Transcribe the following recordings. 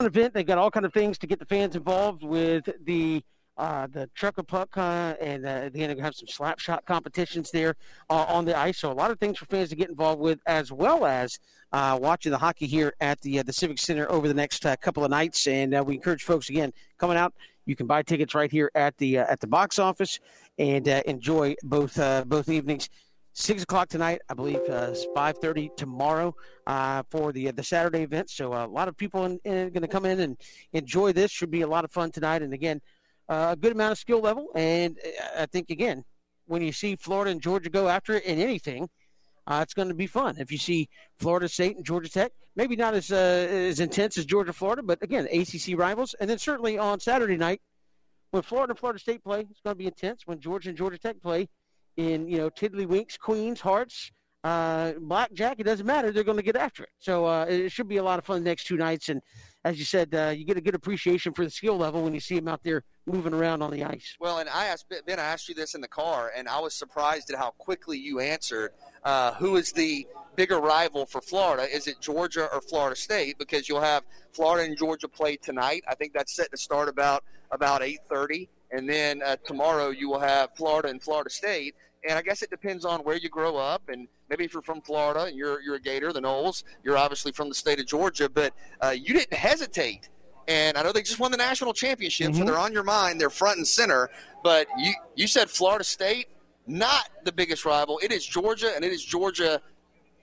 event. They've got all kind of things to get the fans involved with the uh, the trucker puck, uh, and uh, they're going to have some slap shot competitions there uh, on the ice. So a lot of things for fans to get involved with, as well as uh, watching the hockey here at the uh, the Civic Center over the next uh, couple of nights. And we encourage folks again coming out. You can buy tickets right here at the at the box office and enjoy both both evenings. Six o'clock tonight, I believe. Uh, Five thirty tomorrow uh, for the uh, the Saturday event. So uh, a lot of people in, in, going to come in and enjoy this. Should be a lot of fun tonight. And again, uh, a good amount of skill level. And I think again, when you see Florida and Georgia go after it in anything, it's going to be fun. If you see Florida State and Georgia Tech, maybe not as as intense as Georgia Florida, but again, ACC rivals. And then certainly on Saturday night, when Florida and Florida State play, it's going to be intense. When Georgia and Georgia Tech play, in you know tiddlywinks, queens, hearts, uh, blackjack, it doesn't matter. They're going to get after it. So uh, it should be a lot of fun the next two nights. And as you said, uh, you get a good appreciation for the skill level when you see them out there moving around on the ice. Well, and I asked Ben, I asked you this in the car, and I was surprised at how quickly you answered. Uh, who is the bigger rival for Florida? Is it Georgia or Florida State? Because you'll have Florida and Georgia play tonight. I think that's set to start about about 8:30, and then uh, tomorrow you will have Florida and Florida State. And I guess it depends on where you grow up, and maybe if you're from Florida and you're you're a Gator, the Noles, you're obviously from the state of Georgia, but uh, you didn't hesitate. And I know they just won the national championship, Mm-hmm. so they're on your mind. They're front and center. But you you said Florida State, not the biggest rival. It is Georgia, and it is Georgia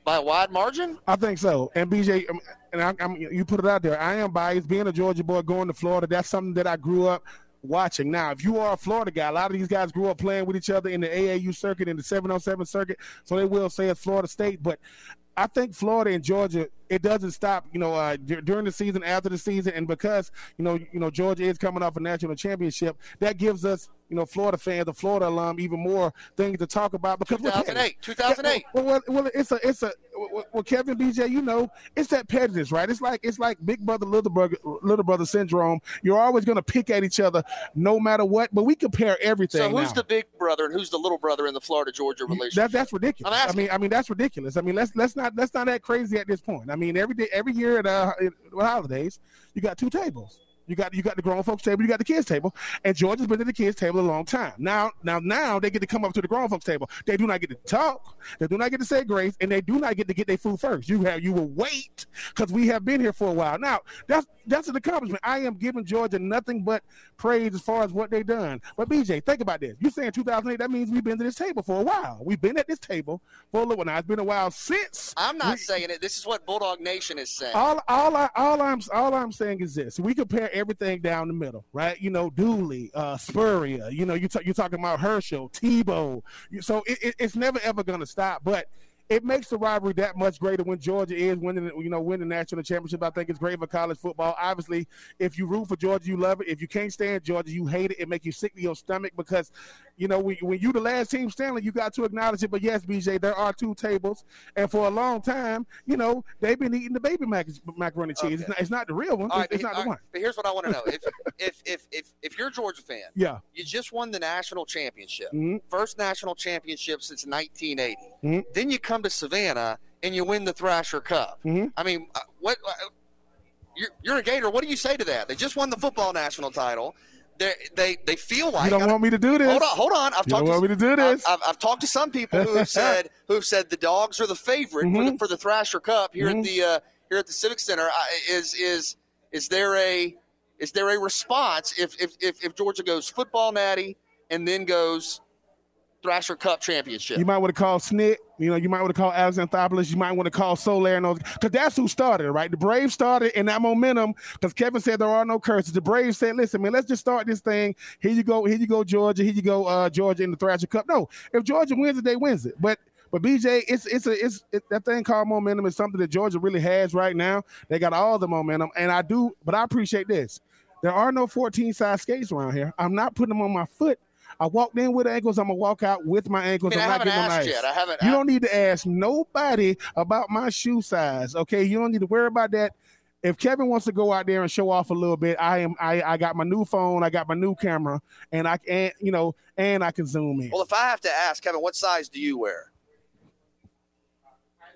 by a wide margin. I think so. And BJ, um, and I, I'm, you put it out there. I am biased. Being a Georgia boy, going to Florida, that's something that I grew up watching. Now, if you are a Florida guy, a lot of these guys grew up playing with each other in the AAU circuit, in the 707 circuit, so they will say it's Florida State. But I think Florida and Georgia, it doesn't stop. You know, uh, dur- during the season, after the season, and because you know, you know, Georgia is coming off a national championship, that gives us, you know, Florida fans, the Florida alum, even more things to talk about because we're petty. 2008, 2008. Well, well, well, it's a, it's a, well, Kevin, BJ, you know, it's that pettiness, right? It's like, it's like big brother, little brother, little brother syndrome. You're always going to pick at each other, no matter what. But we compare everything. So who's now. the big brother and who's the little brother in the Florida Georgia relationship? That, that's ridiculous. I mean, I mean that's ridiculous. I mean, let's let's not let's not that crazy at this point. I mean, every day, every year at uh, holidays, you got two tables. You got you got the grown folks table, you got the kids table, and Georgia's been to the kids table a long time. Now, now, now they get to come up to the grown folks table. They do not get to talk. They do not get to say grace, and they do not get to get their food first. You have you will wait because we have been here for a while. Now, that's that's an accomplishment. I am giving Georgia nothing but praise as far as what they've done. But BJ, think about this. You're saying 2008. That means we've been to this table for a while. We've been at this table for a little while. Now it's been a while since. I'm not we- saying it. This is what Bulldog Nation is saying. all, all, I, all I'm, all I'm saying is this: we compare everything down the middle, right? You know, Dooley, uh, Spurrier. You know, you ta- you're talking about Herschel, Tebow. So it, it, it's never ever going to stop. But it makes the rivalry that much greater when Georgia is winning, you know, winning the national championship. I think it's great for college football. Obviously, if you root for Georgia, you love it. If you can't stand Georgia, you hate it. It makes you sick to your stomach because, you know, when, when you the last team standing, you got to acknowledge it. But yes, BJ, there are two tables, and for a long time, you know, they've been eating the baby mac- macaroni cheese. It's, not, it's not the real one. Right, it's not all the right, one. but here's what I want to know: if if if if if you're a Georgia fan, Yeah. you just won the national championship, Mhm. first national championship since 1980. Mhm. Then you come to Savannah and you win the Thrasher Cup. Mhm. I mean, uh, what? Uh, you're, you're a Gator. What do you say to that? They just won the football national title. They they they feel like You don't want me to do this. Hold on, hold on. I've You talked don't want me to do this. I've, I've, I've talked to some people who have said who have said the dogs are the favorite for, the, Mhm. for the Thrasher Cup here Mhm. at the uh, here at the Civic Center. I, is is is there a is there a response if if if, if Georgia goes football natty and then goes Thrasher Cup championship? You might want to call Snit. You know, you might want to call Alex Anthopoulos. You might want to call Soler and those, because that's who started, right? The Braves started in that momentum. Because Kevin said there are no curses. The Braves said, "Listen, man, let's just start this thing. Here you go. Here you go, Georgia. Here you go, uh, Georgia in the Thrasher Cup." No, if Georgia wins it, they wins it. But but BJ, it's it's a it's it, that thing called momentum is something that Georgia really has right now. They got all the momentum, and I do. But I appreciate this. There are no 14 size skates around here. I'm not putting them on my foot. I walked in with ankles. I'm gonna walk out with my I ankles. mean, I I'm not haven't getting asked ice. yet. I haven't. You don't need to ask nobody about my shoe size. Okay, you don't need to worry about that. If Kevin wants to go out there and show off a little bit, I am. I, I got my new phone. I got my new camera, and I can, you know, and I can zoom in. Well, if I have to ask Kevin, what size do you wear?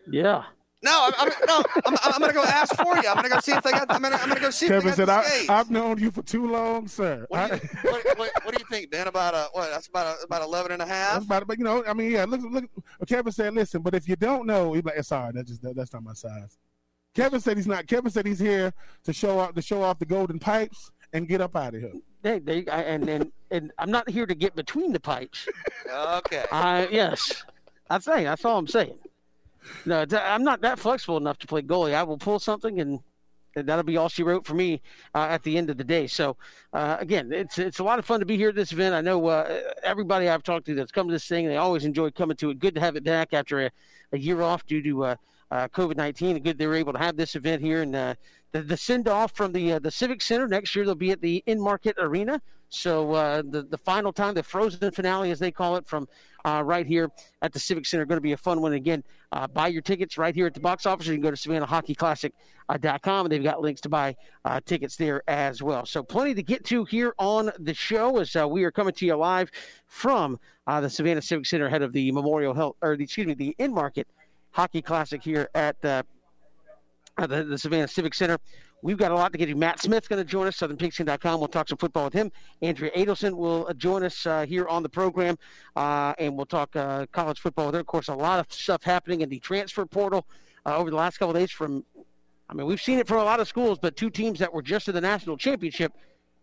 Yeah. No, I'm, I'm no, I'm, I'm, gonna go ask for you. I'm gonna go see if they got. I'm gonna, I'm gonna go see. Kevin if they got said, the I, "I've known you for too long, sir." What do, you, what, what, what do you think, Ben? About a what? That's about a, about 11 and a half. That's about it. But you know, I mean, yeah. Look, look. Kevin said, "Listen, but if you don't know, he's like, sorry, that's just that, that's not my size." Kevin said he's not. Kevin said he's here to show off to show off the golden pipes and get up out of here. They, they, I, and, and and I'm not here to get between the pipes. Okay. I yes, I say that's all I'm saying. No, I'm not that flexible enough to play goalie. I will pull something, and that'll be all she wrote for me uh, at the end of the day. So uh, again, it's it's a lot of fun to be here at this event. I know uh, everybody I've talked to that's come to this thing, they always enjoy coming to it. Good to have it back after a, a year off due to uh, uh, COVID nineteen. Good they were able to have this event here, and uh, the, the send off from the the Civic Center next year. They'll be at the Enmarket Arena. So uh, the the final time, the frozen finale, as they call it, from uh, right here at the Civic Center, going to be a fun one. Again, uh, buy your tickets right here at the box office. You can go to SavannahHockeyClassic.com, and they've got links to buy uh, tickets there as well. So plenty to get to here on the show as uh, we are coming to you live from uh, the Savannah Civic Center, ahead of the Memorial Health, or the, excuse me, the Enmarket Hockey Classic here at uh, uh, the, the Savannah Civic Center. We've got a lot to get you. Matt Smith's going to join us, southernpigskin.com. We'll talk some football with him. Andrea Adelson will uh, join us uh, here on the program, uh, and we'll talk uh, college football with her. Of course, a lot of stuff happening in the transfer portal uh, over the last couple days from, I mean, we've seen it from a lot of schools, but two teams that were just in the national championship,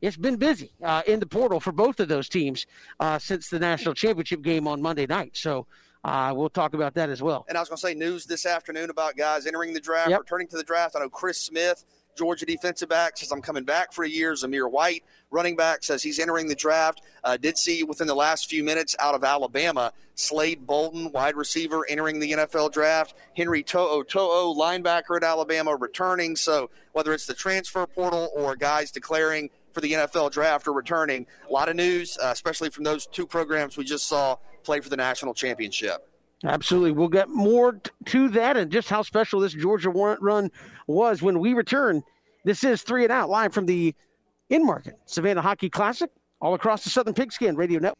it's been busy uh, in the portal for both of those teams uh, since the national championship game on Monday night. So uh, we'll talk about that as well. And I was going to say news this afternoon about guys entering the draft, Yep. returning to the draft. I know Chris Smith, Georgia defensive back, says I'm coming back for a year. Zamir White, running back, says he's entering the draft. Uh, did see within the last few minutes out of Alabama, Slade Bolden, wide receiver, entering the NFL draft. Henry To'o To'o, linebacker at Alabama, returning. So whether it's the transfer portal or guys declaring for the NFL draft or returning, a lot of news, uh, especially from those two programs we just saw play for the national championship. Absolutely. We'll get more t- to that and just how special this Georgia warrant run was when we return. This is Three and Out live from the Enmarket Savannah Hockey Classic all across the Southern Pigskin Radio Network.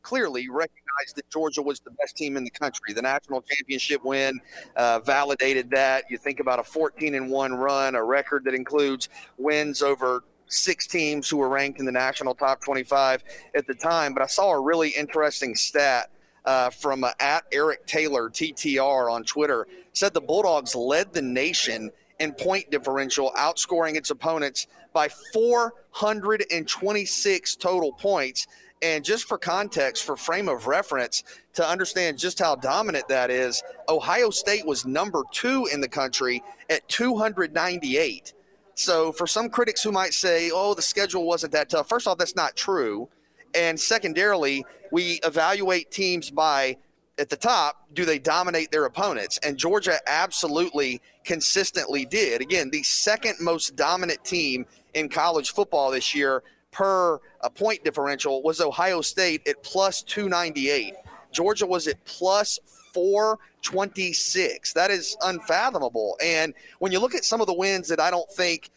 clearly recognized that Georgia was the best team in the country. The national championship win uh, validated that. You think about a 14 and one run, a record that includes wins over six teams who were ranked in the national top 25 at the time. But I saw a really interesting stat. Uh, from uh, at Eric Taylor TTR on Twitter said the Bulldogs led the nation in point differential, outscoring its opponents by 426 total points. And just for context, for frame of reference, to understand just how dominant that is, Ohio State was number two in the country at 298. So, for some critics who might say, oh, the schedule wasn't that tough, first off, that's not true. And secondarily, we evaluate teams by at the top, do they dominate their opponents? And Georgia absolutely consistently did. Again, the second most dominant team in college football this year per a point differential was Ohio State at plus 298. Georgia was at plus 426. That is unfathomable. And when you look at some of the wins that I don't think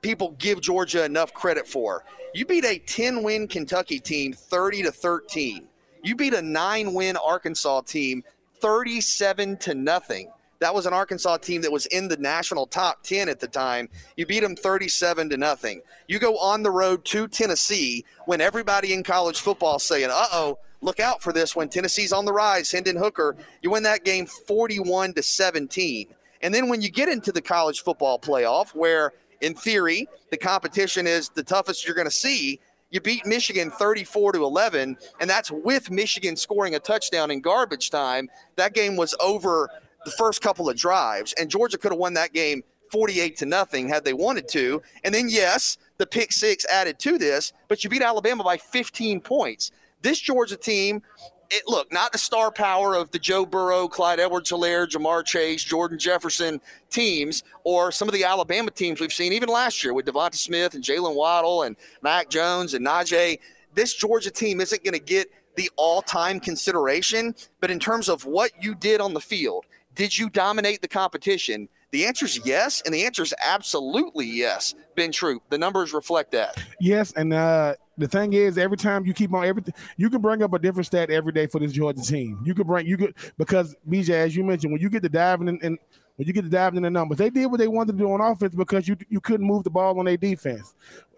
people give Georgia enough credit for, you beat a 10 win Kentucky team 30 to 13. You beat a 9 win Arkansas team 37 to nothing. That was an Arkansas team that was in the national top 10 at the time. You beat them 37 to nothing. You go on the road to Tennessee when everybody in college football is saying, "Uh oh, look out for this when Tennessee's on the rise." Hendon Hooker, you win that game 41 to 17. And then when you get into the college football playoff, where in theory the competition is the toughest you're going to see, you beat Michigan 34 to 11, and that's with Michigan scoring a touchdown in garbage time. That game was over the first couple of drives, and Georgia could have won that game 48 to nothing had they wanted to. And then, yes, the pick six added to this, but you beat Alabama by 15 points. This Georgia team, it look not the star power of the Joe Burrow, Clyde Edwards-Helaire, Ja'Marr Chase, Jordan Jefferson teams, or some of the Alabama teams we've seen even last year with Devonta Smith and Jaylen Waddle and Mac Jones and Najee. This Georgia team isn't going to get the all-time consideration, but in terms of what you did on the field, did you dominate the competition? The answer is yes, and the answer is absolutely yes. Ben Troupe, the numbers reflect that. Yes, and uh, the thing is, every time you keep on everything, you can bring up a different stat every day for this Georgia team. You could bring you could because BJ, as you mentioned, when you get to diving in, in when you get to diving in the numbers, they did what they wanted to do on offense because you you couldn't move the ball on their defense.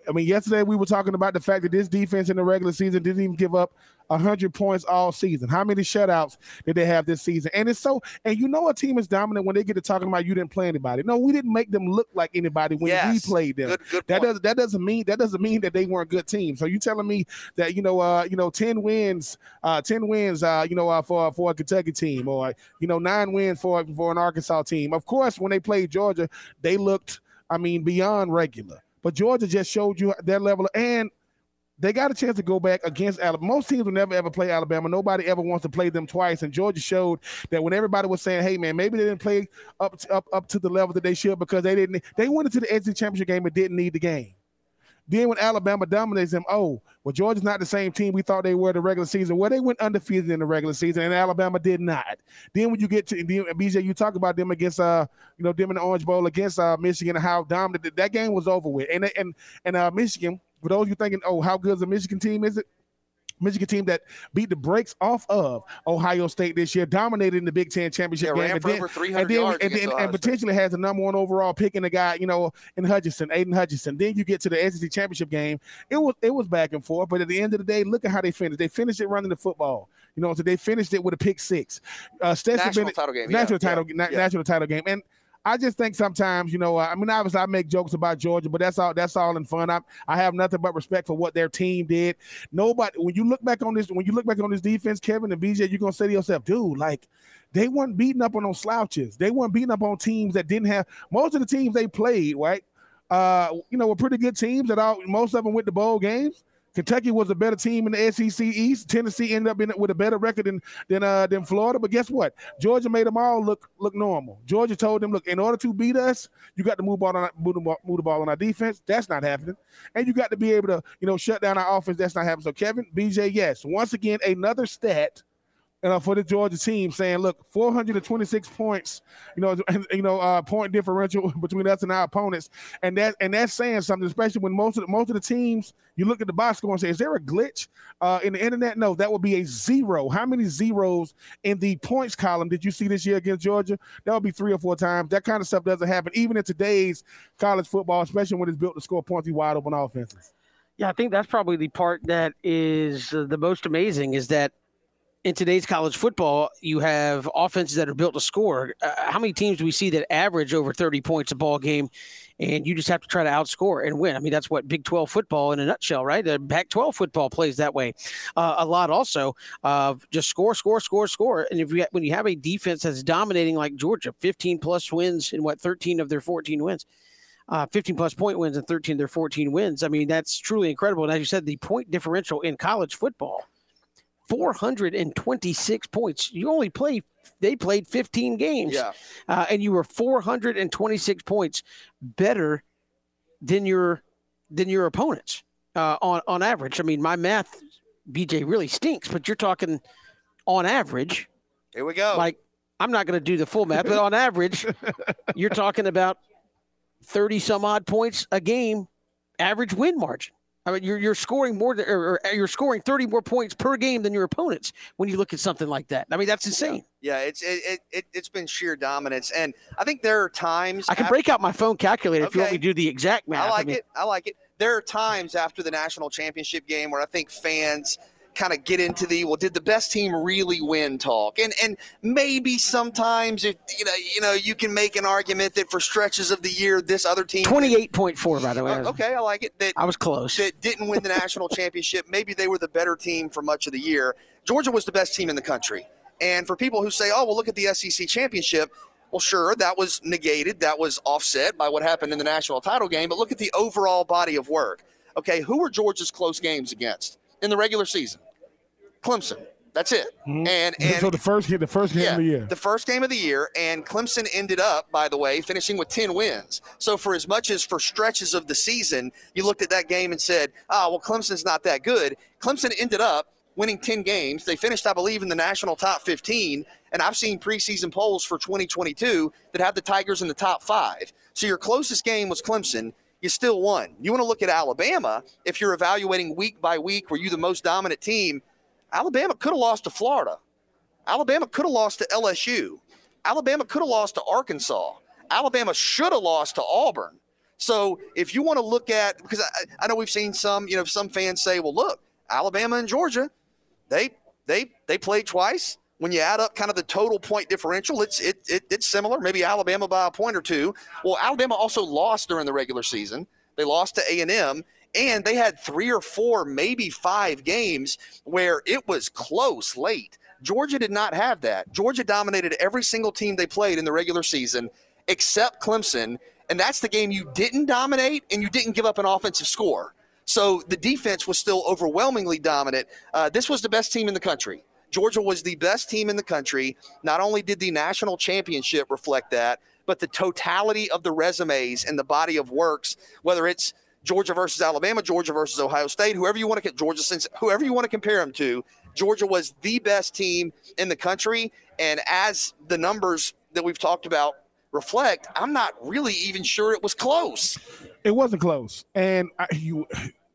I mean, yesterday we were talking about the fact that this defense in the regular season didn't even give up 100 points all season. How many shutouts did they have this season? And it's so, and you know, a team is dominant when they get to talking about you didn't play anybody. No, we didn't make them look like anybody when yes. we played them. Good, good that does that doesn't mean that doesn't mean that they weren't good teams. So you telling me that you know, uh, you know, 10 wins, uh, 10 wins, uh, you know, uh, for for a Kentucky team, or you know, nine wins for for an Arkansas team. Of course, when they played Georgia, they looked, I mean, beyond regular. But Georgia just showed you their level, and they got a chance to go back against Alabama. Most teams will never ever play Alabama. Nobody ever wants to play them twice. And Georgia showed that when everybody was saying, "Hey, man, maybe they didn't play up to, up up to the level that they should because they didn't," they went into the SEC championship game and didn't need the game. Then when Alabama dominates them, oh, well, Georgia's not the same team we thought they were the regular season. Well, they went undefeated in the regular season, and Alabama did not. Then when you get to BJ, you talk about them against uh, you know, them in the Orange Bowl against uh Michigan and how dominant that game was over with. And and and uh Michigan, for those you thinking, oh, how good is the Michigan team is it? Michigan team that beat the brakes off of Ohio State this year, dominated in the Big Ten championship yeah, game, and then, and, then, and, then, and potentially has the number one overall pick in the guy, you know, in Hutchinson, Aidan Hutchinson. Then you get to the SEC championship game. It was it was back and forth, but at the end of the day, look at how they finished. They finished it running the football. You know, so they finished it with a pick six. Uh, national Bennett, title game, national yeah, title, yeah, na- national title game, and I just think sometimes, you know, I mean, obviously I make jokes about Georgia, but that's all that's all in fun. I I have nothing but respect for what their team did. Nobody when you look back on this, when you look back on this defense, Kevin and BJ, you're gonna say to yourself, dude, like they weren't beating up on those slouches. They weren't beating up on teams that didn't have most of the teams they played, right? Uh, you know, were pretty good teams that all most of them went to bowl games. Kentucky was a better team in the SEC East. Tennessee ended up in it with a better record than than uh, than Florida. But guess what? Georgia made them all look look normal. Georgia told them, look, in order to beat us, you got to move ball on move the ball, move the ball on our defense. That's not happening, and you got to be able to you know shut down our offense. That's not happening. So Kevin, BJ, yes, once again another stat uh, for the Georgia team, saying, "Look, 426 points, you know, and, you know, uh, point differential between us and our opponents, and that and that's saying something, especially when most of the, most of the teams you look at the box score and say, "Is there a glitch uh, in the internet?" No, that would be a zero. How many zeros in the points column did you see this year against Georgia? That would be three or four times. That kind of stuff doesn't happen, even in today's college football, especially when it's built to score points wide open offenses. Yeah, I think that's probably the part that is uh, the most amazing is that in today's college football, you have offenses that are built to score. Uh, how many teams do we see that average over 30 points a ball game? And you just have to try to outscore and win. I mean, that's what Big 12 football in a nutshell, right? The Pac 12 football plays that way uh, a lot also. Uh, just score, score, score, score. And if you, when you have a defense that's dominating like Georgia, 15 plus wins in what, 13 of their 14 wins. Uh, 15 plus point wins and 13 of their 14 wins. I mean, that's truly incredible. And as you said, the point differential in college football 426 points. You only play, they played 15 games. Yeah. Uh, and you were 426 points better than your than your opponents uh, on on average. I mean, my math, BJ, really stinks, but you're talking on average. Here we go. Like, I'm not going to do the full math, but on average, you're talking about 30 some odd points a game average win margin. I mean, you're you're scoring more, than, or, or, you're scoring 30 more points per game than your opponents when you look at something like that. I mean, that's insane. Yeah, yeah it's it, it it's been sheer dominance, and I think there are times I can after, break out my phone calculator okay. if you want me to do the exact math. I like I mean, it. I like it. There are times after the national championship game where I think fans kind of get into the well did the best team really win talk and and maybe sometimes if you know you know you can make an argument that for stretches of the year this other team 28.4 by the way uh, okay i like it that i was close that didn't win the national championship maybe they were the better team for much of the year georgia was the best team in the country and for people who say oh well look at the sec championship well, sure, that was negated. That was offset by what happened in the national title game. But look at the overall body of work. Okay, who were Georgia's close games against in the regular season? Clemson. That's it. Mm-hmm. And and so the first the first game yeah, of the year. The first game of the year, and Clemson ended up, by the way, finishing with ten wins. So for as much as for stretches of the season, you looked at that game and said, "Ah, oh, well, Clemson's not that good." Clemson ended up winning 10 games. They finished, I believe, in the national top 15. And I've seen preseason polls for 2022 that have the Tigers in the top five. So your closest game was Clemson. You still won. You want to look at Alabama. If you're evaluating week by week, were you the most dominant team? Alabama could have lost to Florida. Alabama could have lost to LSU. Alabama could have lost to Arkansas. Alabama should have lost to Auburn. So if you want to look at, because I, I know we've seen some, you know, some fans say, well, look, Alabama and Georgia, they they they played twice. When you add up kind of the total point differential, it's it, it it's similar. Maybe Alabama by a point or two. Well, Alabama also lost during the regular season. They lost to A and M, and they had three or four, maybe five games where it was close late. Georgia did not have that. Georgia dominated every single team they played in the regular season except Clemson. And that's the game you didn't dominate and you didn't give up an offensive score. So the defense was still overwhelmingly dominant. Uh, this was the best team in the country. Georgia was the best team in the country. Not only did the national championship reflect that, but the totality of the resumes and the body of works, whether it's Georgia versus Alabama, Georgia versus Ohio State, whoever you want to get Georgia since whoever you want to compare them to, Georgia was the best team in the country. And as the numbers that we've talked about reflect, I'm not really even sure it was close. It wasn't close, and I, you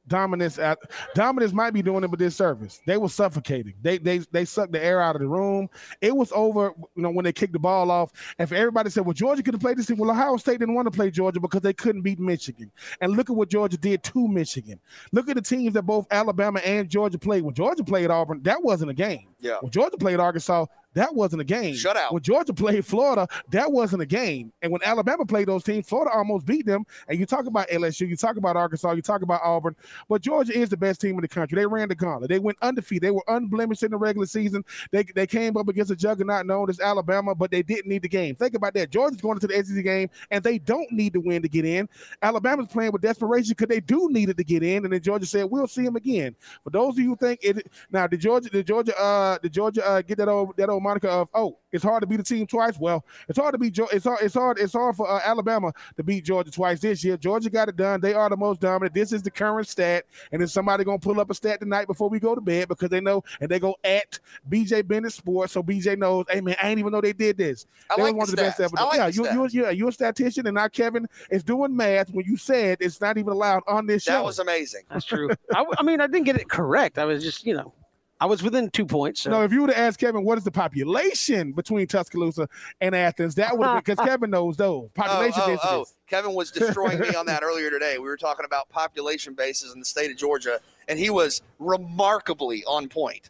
dominance at dominance might be doing them a disservice. They were suffocating. They they they sucked the air out of the room. It was over, you know, when they kicked the ball off. And for everybody said, well, Georgia could have played this team. Well, Ohio State didn't want to play Georgia because they couldn't beat Michigan. And look at what Georgia did to Michigan. Look at the teams that both Alabama and Georgia played. When Georgia played Auburn, that wasn't a game. Yeah. When Georgia played Arkansas, that wasn't a game. Shut out. When Georgia played Florida, that wasn't a game. And when Alabama played those teams, Florida almost beat them. And you talk about LSU, you talk about Arkansas, you talk about Auburn, but Georgia is the best team in the country. They ran the gauntlet. They went undefeated. They were unblemished in the regular season. They, they came up against a juggernaut known as Alabama, but they didn't need the game. Think about that. Georgia's going into the SEC game, and they don't need to win to get in. Alabama's playing with desperation because they do need it to get in. And then Georgia said, "We'll see them again." For those of you who think it now, did Georgia, did Georgia, uh, did Georgia uh, get that old that old moniker of oh it's hard to beat a team twice. Well, it's hard to beat. It's hard. It's hard. It's hard for uh, Alabama to beat Georgia twice this year. Georgia got it done. They are the most dominant. This is the current stat, and then somebody gonna pull up a stat tonight before we go to bed because they know, and they go at BJ Bennett Sports, so BJ knows. Hey man, I didn't even know they did this. I they like one the of the best ever. I like yeah, the you, you, yeah, you're a statistician, and not Kevin is doing math when you said it's not even allowed on this show. That was amazing. That's true. I, I mean, I didn't get it correct. I was just, you know, I was within two points. So. No, if you would have asked Kevin what is the population between Tuscaloosa and Athens, that would have because Kevin knows those oh, population oh, oh, oh. Kevin was destroying me on that earlier today. We were talking about population bases in the state of Georgia, and he was remarkably on point.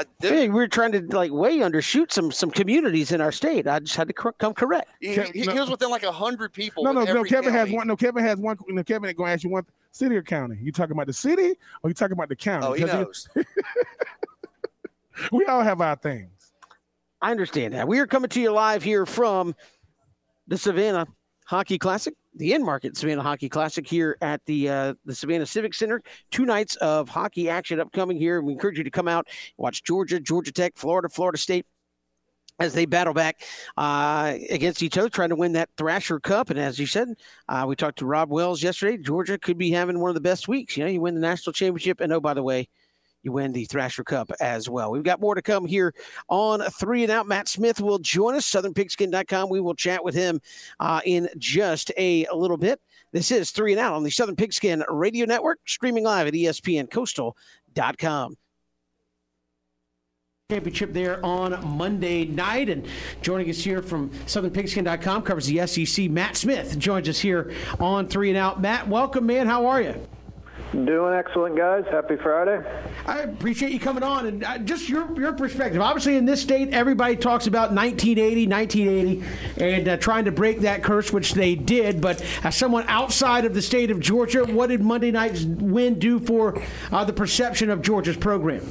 Uh, dude, Hey, we were trying to like way undershoot some some communities in our state. I just had to cor- come correct. he, Kev- he- he no. was within like a hundred people. No, no, no. every Kevin has one. No, Kevin has one. No, Kevin ain't going to ask you one city or county. You talking about the city or you talking about the county? Oh, he 'Cause you- knows. we all have our things. I understand that. We are coming to you live here from the Savannah Hockey Classic, the Enmarket Savannah Hockey Classic here at the uh, the Savannah Civic Center. Two nights of hockey action upcoming here. We encourage you to come out, watch Georgia, Georgia Tech, Florida, Florida State. As they battle back uh, against each other, trying to win that Thrasher Cup, and as you said, uh, we talked to Rob Wells yesterday. Georgia could be having one of the best weeks. You know, you win the national championship, and oh, by the way, you win the Thrasher Cup as well. We've got more to come here on Three and Out. Matt Smith will join us, southernpigskin.com. We will chat with him uh, in just a little bit. This is Three and Out on the Southern Pigskin Radio Network, streaming live at espncoastal.com. Championship there on Monday night. And joining us here from southernpigskin.com covers the SEC. Matt Smith joins us here on Three and Out. Matt, welcome, man. How are you? Doing excellent, guys. Happy Friday. I appreciate you coming on and uh, just your your perspective. Obviously, in this state, everybody talks about 1980, 1980, and uh, trying to break that curse, which they did. But as someone outside of the state of Georgia, what did Monday night's win do for uh, the perception of Georgia's program?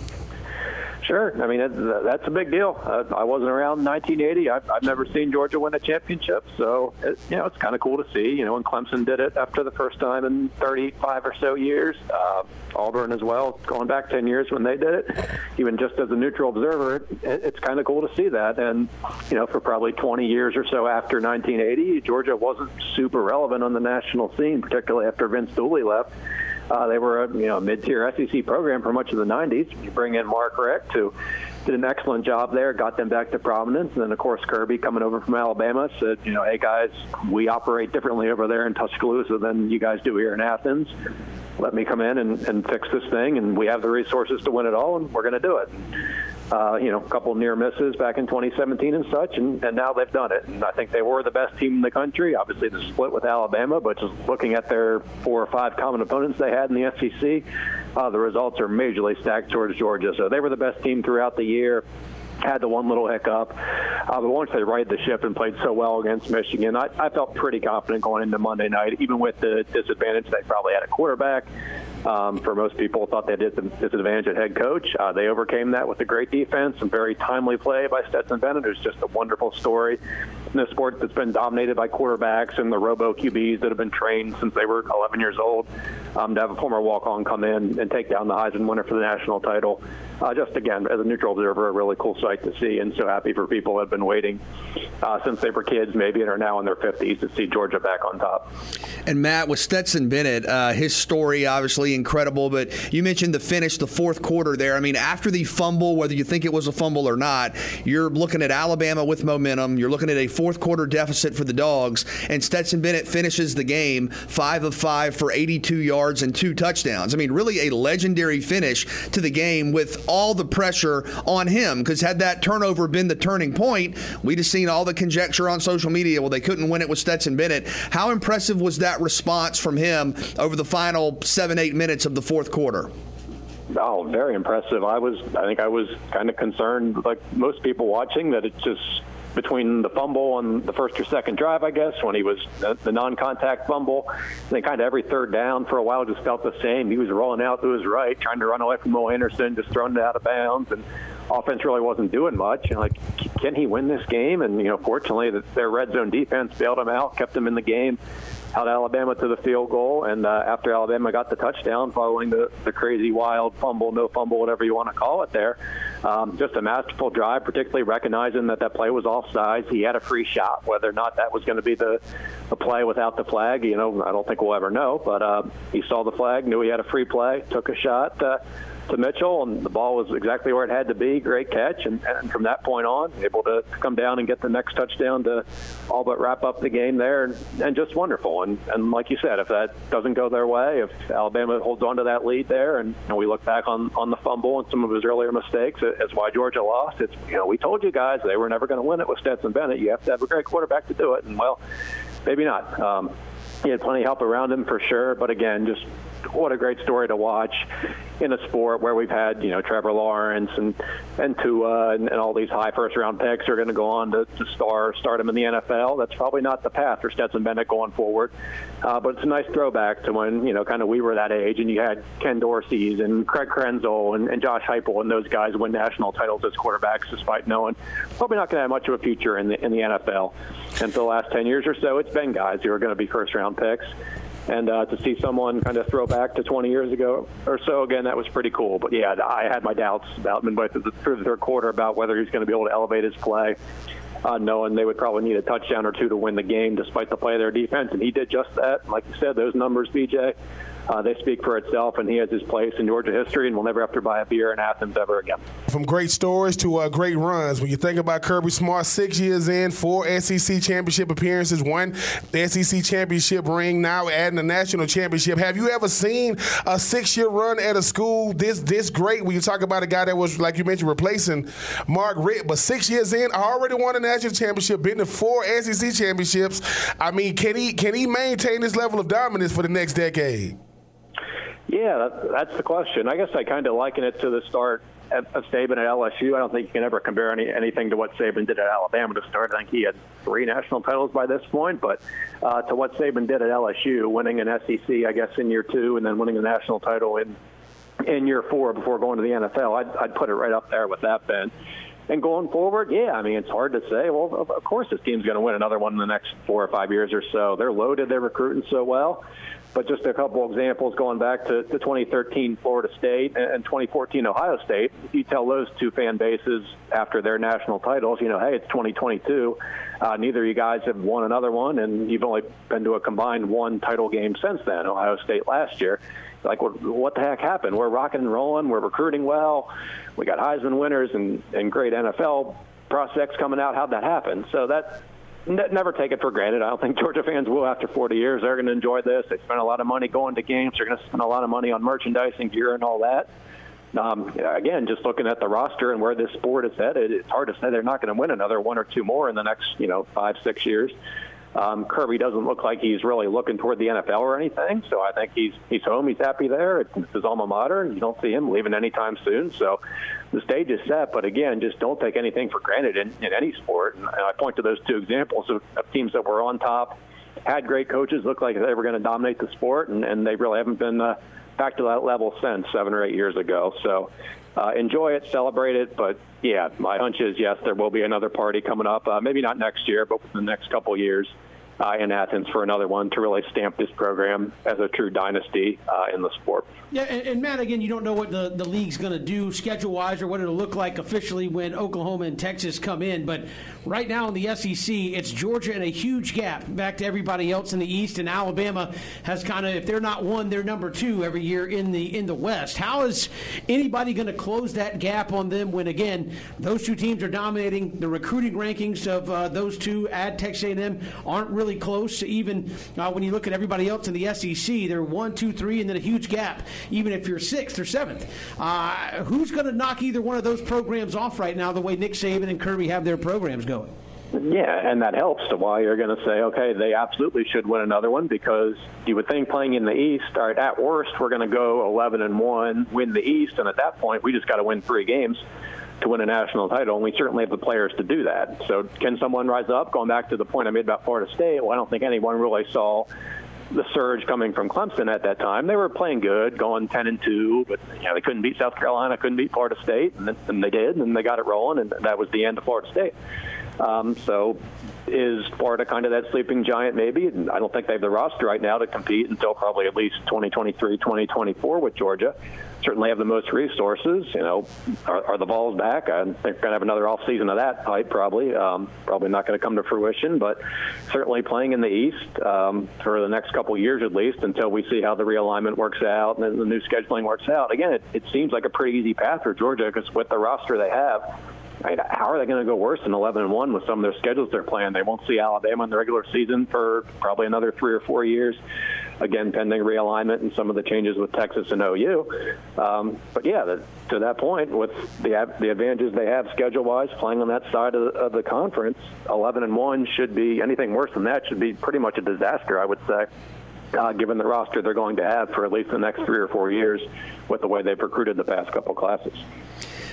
Sure. I mean, that's, a big deal. Uh, I wasn't around in 1980. I've, I've never seen Georgia win a championship, so it, you know it's kind of cool to see. You know, when Clemson did it after the first time in 35 or so years, uh, Auburn as well, going back 10 years when they did it. Even just as a neutral observer, it, it's kind of cool to see that. And you know, for probably 20 years or so after 1980, Georgia wasn't super relevant on the national scene, particularly after Vince Dooley left. Uh, they were a you know mid-tier SEC program for much of the 90s. You bring in Mark Richt, who did an excellent job there, got them back to prominence, and then of course Kirby coming over from Alabama said, you know, hey guys, we operate differently over there in Tuscaloosa than you guys do here in Athens. Let me come in and, and fix this thing, and we have the resources to win it all, and we're going to do it uh, you know, a couple near misses back in 2017 and such, and, and now they've done it. And I think they were the best team in the country. Obviously, the split with Alabama, but just looking at their four or five common opponents they had in the SEC, uh, the results are majorly stacked towards Georgia. So they were the best team throughout the year had the one little hiccup. Uh, but once they righted the ship and played so well against Michigan, I, I felt pretty confident going into Monday night, even with the disadvantage they probably had a quarterback um, for most people thought they did the disadvantage at head coach. Uh, they overcame that with a great defense and very timely play by Stetson Bennett, who's just a wonderful story in a sport that's been dominated by quarterbacks and the robo QBs that have been trained since they were 11 years old. Um, to have a former walk-on come in and take down the Heisman winner for the national title, uh, just again as a neutral observer, a really cool sight to see, and so happy for people who have been waiting uh, since they were kids, maybe, and are now in their 50s to see Georgia back on top. And Matt, with Stetson Bennett, uh, his story obviously incredible, but you mentioned the finish, the fourth quarter there. I mean, after the fumble, whether you think it was a fumble or not, you're looking at Alabama with momentum. You're looking at a fourth quarter deficit for the Dogs, and Stetson Bennett finishes the game five of five for 82 yards and two touchdowns. I mean, really a legendary finish to the game with all the pressure on him. Because had that turnover been the turning point, we'd have seen all the conjecture on social media. Well, they couldn't win it with Stetson Bennett. How impressive was that response from him over the final seven, eight minutes of the fourth quarter? Oh, very impressive. I was, I think I was kind of concerned, like most people watching, that it just between the fumble on the first or second drive, I guess, when he was the, the non-contact fumble. And then kind of every third down for a while just felt the same. He was rolling out to his right, trying to run away from Will Anderson, just throwing it out of bounds, and offense really wasn't doing much. And like, can he win this game? And you know, fortunately, their red zone defense bailed him out, kept him in the game held Alabama to the field goal, and uh, after Alabama got the touchdown, following the, the crazy wild fumble, no fumble, whatever you want to call it, there, um, just a masterful drive, particularly recognizing that that play was offsides. He had a free shot. Whether or not that was going to be the, the play without the flag, you know, I don't think we'll ever know. But uh, he saw the flag, knew he had a free play, took a shot. Uh, to Mitchell, and the ball was exactly where it had to be. Great catch, and, and from that point on, able to come down and get the next touchdown to all but wrap up the game there, and, and just wonderful. And, and like you said, if that doesn't go their way, if Alabama holds on to that lead there, and, and we look back on on the fumble and some of his earlier mistakes, as why Georgia lost. It's you know we told you guys they were never going to win it with Stetson Bennett. You have to have a great quarterback to do it, and well, maybe not. Um, he had plenty of help around him for sure, but again, just what a great story to watch in a sport where we've had you know Trevor Lawrence and and Tua and, and all these high first round picks are going to go on to, to star start him in the NFL. That's probably not the path for Stetson Bennett going forward, uh, but it's a nice throwback to when you know kind of we were that age and you had Ken Dorsey's and Craig Krenzel and, and Josh Heupel and those guys win national titles as quarterbacks despite knowing probably not going to have much of a future in the in the NFL. And for the last 10 years or so, it's been guys who are going to be first round picks. And uh, to see someone kind of throw back to 20 years ago or so, again, that was pretty cool. But yeah, I had my doubts about midway through the, third quarter about whether he's going to be able to elevate his play, uh, knowing they would probably need a touchdown or two to win the game despite the play of their defense. And he did just that. Like you said, those numbers, BJ, uh, they speak for itself, and he has his place in Georgia history, and we'll never have to buy a beer in Athens ever again. From great stories to uh, great runs, when you think about Kirby Smart, six years in, four SEC championship appearances, one SEC championship ring, now adding a national championship. Have you ever seen a six-year run at a school this this great? When you talk about a guy that was, like you mentioned, replacing Mark Richt, but six years in, already won a national championship, been to four SEC championships. I mean, can he can he maintain this level of dominance for the next decade? Yeah, that's the question. I guess I kind of liken it to the start of Saban at LSU. I don't think you can ever compare any, anything to what Saban did at Alabama to start. I think he had three national titles by this point, but uh, to what Saban did at LSU, winning an SEC, I guess, in year two, and then winning the national title in in year four before going to the NFL, I'd, I'd put it right up there with that, Ben. And going forward, yeah, I mean, it's hard to say. Well, of course, this team's going to win another one in the next four or five years or so. They're loaded. They're recruiting so well. But just a couple examples going back to, to 2013 Florida State and 2014 Ohio State. If you tell those two fan bases after their national titles, you know, hey, it's 2022. Uh, neither of you guys have won another one, and you've only been to a combined one title game since then, Ohio State last year. Like, what, what the heck happened? We're rocking and rolling. We're recruiting well. We got Heisman winners and, and great NFL prospects coming out. How'd that happen? So that never take it for granted. I don't think Georgia fans will after 40 years. They're going to enjoy this. They spend a lot of money going to games. They're going to spend a lot of money on merchandising gear and all that. Um, again, just looking at the roster and where this sport is headed, it's hard to say they're not going to win another one or two more in the next, you know, five, six years. Um, Kirby doesn't look like he's really looking toward the NFL or anything, so I think he's he's home. He's happy there. It's his alma mater. You don't see him leaving anytime soon. So the stage is set. But again, just don't take anything for granted in, in any sport. And I point to those two examples of, of teams that were on top, had great coaches, looked like they were going to dominate the sport, and, and they really haven't been uh, back to that level since seven or eight years ago. So uh, enjoy it, celebrate it. But yeah, my hunch is yes, there will be another party coming up. Uh, maybe not next year, but the next couple years uh, in Athens for another one to really stamp this program as a true dynasty uh, in the sport. Yeah, and, and, Matt, again, you don't know what the, the league's going to do schedule wise or what it'll look like officially when Oklahoma and Texas come in. But right now in the SEC, it's Georgia and a huge gap back to everybody else in the East, and Alabama has kind of, if they're not one, they're number two every year in the in the West. How is anybody going to close that gap on them when again those two teams are dominating the recruiting rankings of uh, those two? Add Texas A&M aren't really close. Even uh, when you look at everybody else in the SEC, they're one, two, three, and then a huge gap even if you're sixth or seventh. Uh, who's going to knock either one of those programs off right now, the way Nick Saban and Kirby have their programs going? Yeah, and that helps to why you're going to say, okay, they absolutely should win another one because you would think playing in the East, all right, at worst, we're going to go 11 and 1, win the East, and at that point, we just got to win three games to win a national title, and we certainly have the players to do that. So, can someone rise up? Going back to the point I made about Florida State, well, I don't think anyone really saw the surge coming from Clemson at that time. They were playing good, going 10 and 2, but you know, they couldn't beat South Carolina, couldn't beat Florida State, and, and they did, and they got it rolling, and that was the end of Florida State. Um, so is Florida kind of that sleeping giant maybe? And I don't think they have the roster right now to compete until probably at least 2023, 2024 with Georgia. Certainly have the most resources. You know, are, are the balls back? I think we're going to have another off season of that type probably. Um, probably not going to come to fruition, but certainly playing in the East um, for the next couple years at least until we see how the realignment works out and the new scheduling works out. Again, it, it seems like a pretty easy path for Georgia because with the roster they have, how are they going to go worse than 11 and 1 with some of their schedules they're playing? They won't see Alabama in the regular season for probably another three or four years. Again, pending realignment and some of the changes with Texas and OU. Um, but yeah, the, to that point, with the the advantages they have schedule wise, playing on that side of the, of the conference, 11 and 1 should be anything worse than that should be pretty much a disaster, I would say. Uh, given the roster they're going to have for at least the next three or four years with the way they've recruited the past couple classes.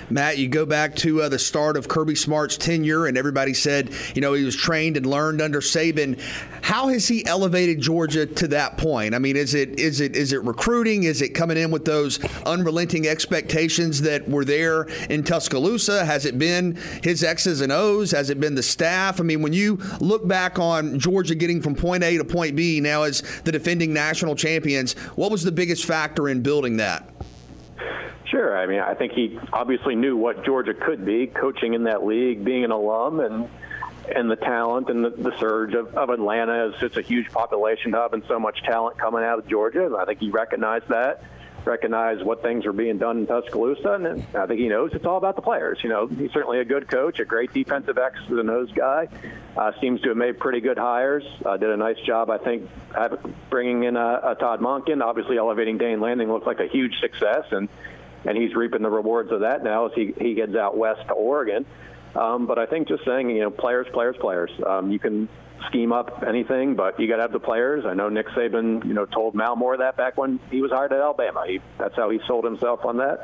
Matt, you go back to uh, the start of Kirby Smart's tenure, and everybody said, you know, he was trained and learned under Saban. How has he elevated Georgia to that point? I mean, is it is it is it recruiting? Is it coming in with those unrelenting expectations that were there in Tuscaloosa? Has it been his X's and O's? Has it been the staff? I mean, when you look back on Georgia getting from point A to point B now as the defending national champions, what was the biggest factor in building that? Sure. I mean, I think he obviously knew what Georgia could be, coaching in that league, being an alum, and and the talent and the, the surge of, of Atlanta is it's a huge population hub and so much talent coming out of Georgia. And I think he recognized that, recognized what things were being done in Tuscaloosa, and I think he knows it's all about the players. You know, he's certainly a good coach, a great defensive X's and O's guy. Uh, seems to have made pretty good hires. Uh, did a nice job, I think, bringing in a, a Todd Monken. Obviously, elevating Dan Lanning looks like a huge success, and and he's reaping the rewards of that now as he, he gets out west to Oregon. Um, but I think just saying, you know, players, players, players. Um, you can scheme up anything, but you got to have the players. I know Nick Saban, you know, told Mal Moore that back when he was hired at Alabama. He, that's how he sold himself on that.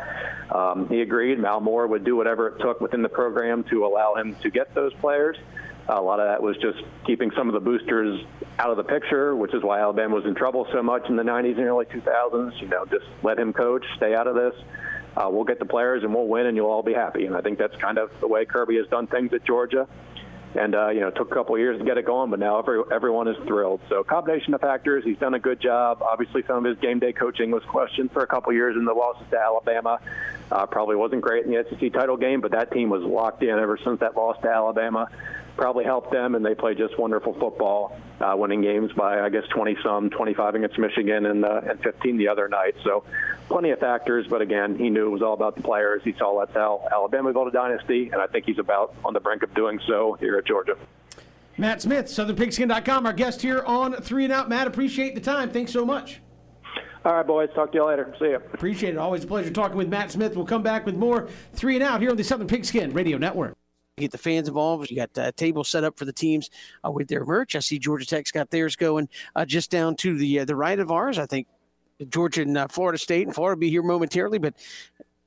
Um, he agreed Mal Moore would do whatever it took within the program to allow him to get those players. A lot of that was just keeping some of the boosters out of the picture, which is why Alabama was in trouble so much in the 90s and early 2000s. You know, just let him coach, stay out of this. Uh, we'll get the players and we'll win, and you'll all be happy. And I think that's kind of the way Kirby has done things at Georgia. And uh, you know, it took a couple of years to get it going, but now every, everyone is thrilled. So, combination of factors. He's done a good job. Obviously, some of his game day coaching was questioned for a couple of years in the losses to Alabama. Uh, probably wasn't great in the SEC title game, but that team was locked in ever since that loss to Alabama probably helped them, and they played just wonderful football, uh, winning games by I guess 20 some, 25 against Michigan, and uh, and 15 the other night. So plenty of factors, but again, he knew it was all about the players. He saw that's how Alabama built a dynasty, and I think he's about on the brink of doing so here at Georgia. Matt Smith, SouthernPigskin.com, our guest here on Three and Out. Matt, appreciate the time. Thanks so much. All right, boys. Talk to you later. See you. Appreciate it. Always a pleasure talking with Matt Smith. We'll come back with more Three and Out here on the Southern Pigskin Radio Network get the fans involved. You got a uh, tables set up for the teams uh, with their merch. I see Georgia Tech's got theirs going uh, just down to the uh, the right of ours. I think Georgia and uh, Florida State and Florida will be here momentarily, but.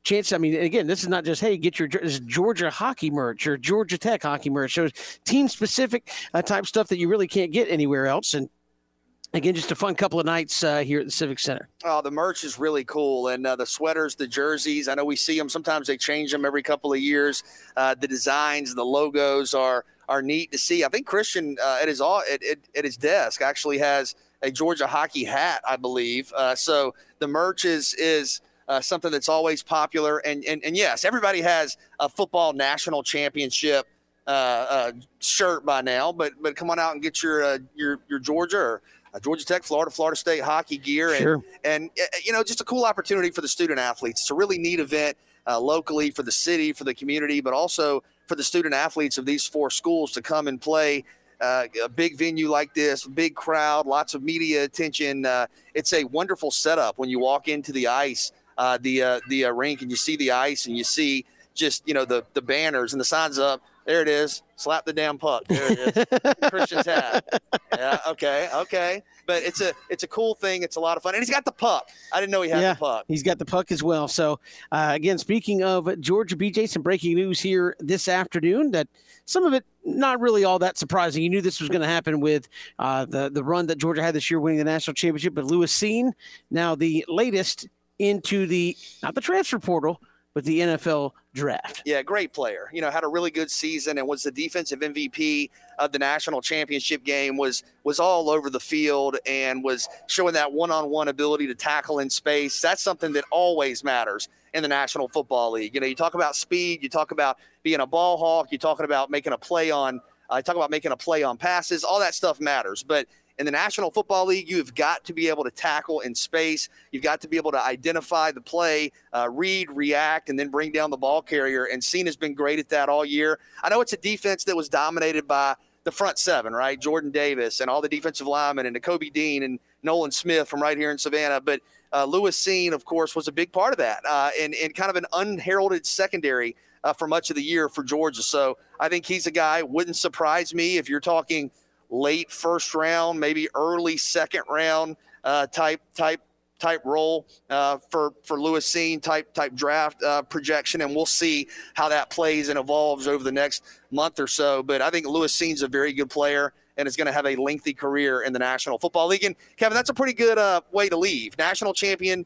Chance, I mean, again, this is not just hey, get your Georgia hockey merch or Georgia Tech hockey merch. So team specific uh, type stuff that you really can't get anywhere else. And Again, just a fun couple of nights uh, here at the Civic Center. Oh, the merch is really cool, and uh, the sweaters, the jerseys. I know we see them. Sometimes they change them every couple of years. Uh, the designs, the logos are are neat to see. I think Christian uh, at his at, at, at, his desk actually has a Georgia hockey hat, I believe. Uh, so the merch is is. Uh, something that's always popular, and, and and yes, everybody has a football national championship shirt by now. But but come on out and get your your your Georgia or Georgia Tech, Florida, Florida State hockey gear, and, sure. and uh, you know just a cool opportunity for the student athletes. It's a really neat event uh, locally for the city, for the community, but also for the student athletes of these four schools to come and play. Uh, a big venue like this, big crowd, lots of media attention. Uh, it's a wonderful setup when you walk into the ice, uh, the the rink, and you see the ice, and you see just you know the the banners and the signs up there it is. Slap the damn puck. There it is. Christian's hat. Yeah. Okay. Okay. But it's a it's a cool thing. It's a lot of fun, and he's got the puck. I didn't know he had yeah, the puck. He's got the puck as well. So uh, again, speaking of Georgia BJ, some breaking news here this afternoon. That some of it not really all that surprising. You knew this was going to happen with uh, the the run that Georgia had this year, winning the national championship. But Lewis Cine, now the latest into the not the transfer portal, but the NFL draft. Yeah, great player. You know, had a really good season and was the defensive MVP of the national championship game. was was all over the field and was showing that one-on-one ability to tackle in space. That's something that always matters in the National Football League. You know, you talk about speed, you talk about being a ball hawk, you're talking about making a play on uh, talk about making a play on passes. All that stuff matters, but in the National Football League, you have got to be able to tackle in space. You've got to be able to identify the play, uh, read, react, and then bring down the ball carrier. And Cine has been great at that all year. I know it's a defense that was dominated by the front seven, right? Jordan Davis and all the defensive linemen and Kobe Dean and Nolan Smith from right here in Savannah. But uh, Lewis Cine, of course, was a big part of that uh, and, and kind of an unheralded secondary uh, for much of the year for Georgia. So I think he's a guy, wouldn't surprise me if you're talking – late first round, maybe early second round uh, type type type role uh, for for Lewis Cine type type draft uh, projection, and we'll see how that plays and evolves over the next month or so. But I think Lewis Cine's a very good player and is going to have a lengthy career in the National Football League. And Kevin, that's a pretty good uh, way to leave. National champion,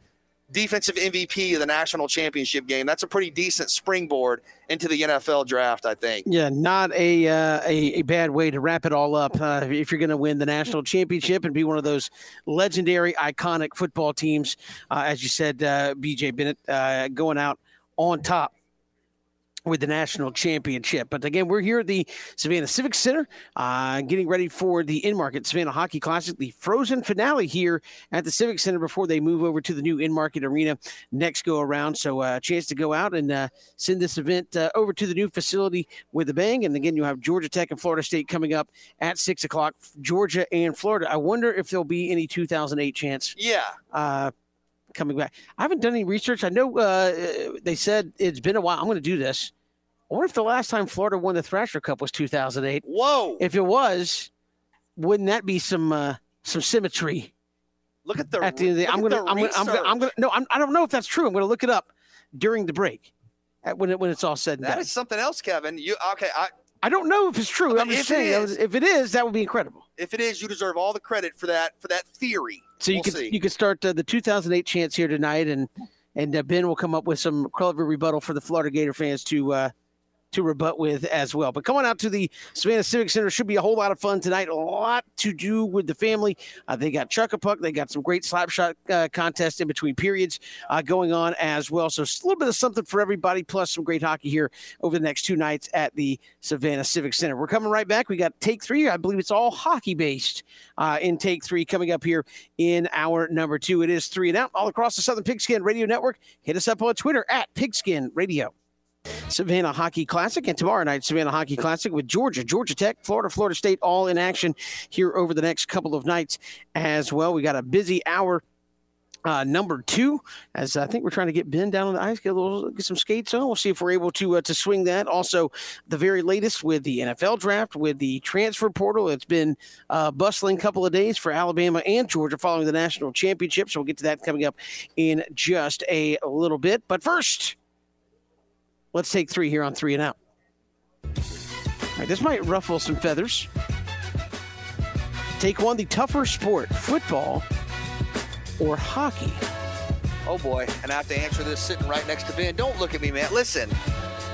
defensive MVP of the national championship game. That's a pretty decent springboard into the NFL draft, I think. Yeah, not a uh, a, a, bad way to wrap it all up. Uh, if you're going to win the national championship and be one of those legendary, iconic football teams, uh, as you said, uh, BJ Bennett uh, going out on top with the national championship. But again, we're here at the Savannah Civic Center, uh, getting ready for the Enmarket Savannah Hockey Classic, the frozen finale here at the Civic Center before they move over to the new Enmarket arena next go around. So, uh, a chance to go out and uh, send this event uh, over to the new facility with a bang. And again, you have Georgia Tech and Florida State coming up at six o'clock. Georgia and Florida. I wonder if there'll be any 2008 chance. Yeah uh, coming back. I haven't done any research. I know uh, they said it's been a while. I'm going to do this. I wonder if the last time Florida won the Thrasher Cup was 2008. Whoa! If it was, wouldn't that be some uh, some symmetry? Look at the. At the, end of the I'm gonna, I'm gonna, I'm gonna, I'm gonna, no, I'm, I don't know if that's true. I'm gonna look it up during the break, when it, when it's all said and that done. That is something else, Kevin. You okay? I I don't know if it's true. I'm just saying, if it is, that would be incredible. If it is, you deserve all the credit for that for that theory. So you we'll could see. you could start uh, the 2008 chance here tonight and and uh, Ben will come up with some clever rebuttal for the Florida Gator fans to uh, to rebut with as well. But coming out to the Savannah Civic Center should be a whole lot of fun tonight. A lot to do with the family. Uh, they got Chuck a Puck. They got some great slap shot uh, contest in between periods uh, going on as well. So a little bit of something for everybody, plus some great hockey here over the next two nights at the Savannah Civic Center. We're coming right back. We got take three. I believe it's all hockey based uh, in take three coming up here in our number two. It is three and out all across the Southern Pigskin Radio Network. Hit us up on Twitter at Pigskin Radio. Savannah Hockey Classic, and tomorrow night, Savannah Hockey Classic with Georgia, Georgia Tech, Florida, Florida State, all in action here over the next couple of nights as well. We got a busy hour. Uh, number two, as I think we're trying to get Ben down on the ice, get little, get some skates on. We'll see if we're able to uh, to swing that. Also, the very latest with the NFL draft, with the transfer portal. It's been a bustling couple of days for Alabama and Georgia following the national championship. So we'll get to that coming up in just a little bit. But first, Let's take three here on three and out. All right, this might ruffle some feathers. Take one, the tougher sport, football or hockey. Oh boy, and I have to answer this sitting right next to Ben. Don't look at me, man. Listen.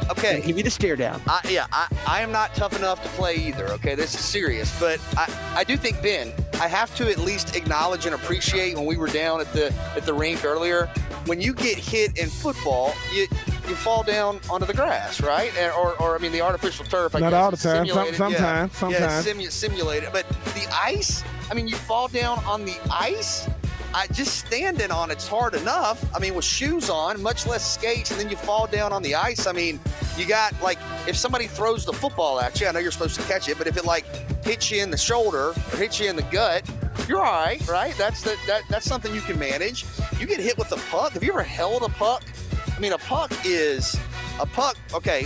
Okay. give me the stare down. I, yeah, I, I am not tough enough to play either. Okay, this is serious, but I, I do think Ben, I have to at least acknowledge and appreciate when we were down at the at the rink earlier. When you get hit in football, you you fall down onto the grass, right? Or, or I mean, the artificial turf. I Not guess, all the time. Some, sometimes. Yeah, sometimes. yeah simu- simulated. But the ice. I mean, you fall down on the ice. I just standing on it's hard enough. I mean, with shoes on, much less skates, and then you fall down on the ice. I mean, you got like if somebody throws the football at you, I know you're supposed to catch it, but if it like hits you in the shoulder or hits you in the gut, you're all right, right? That's the, that that's something you can manage. You get hit with a puck. Have you ever held a puck? I mean, a puck is a puck. Okay,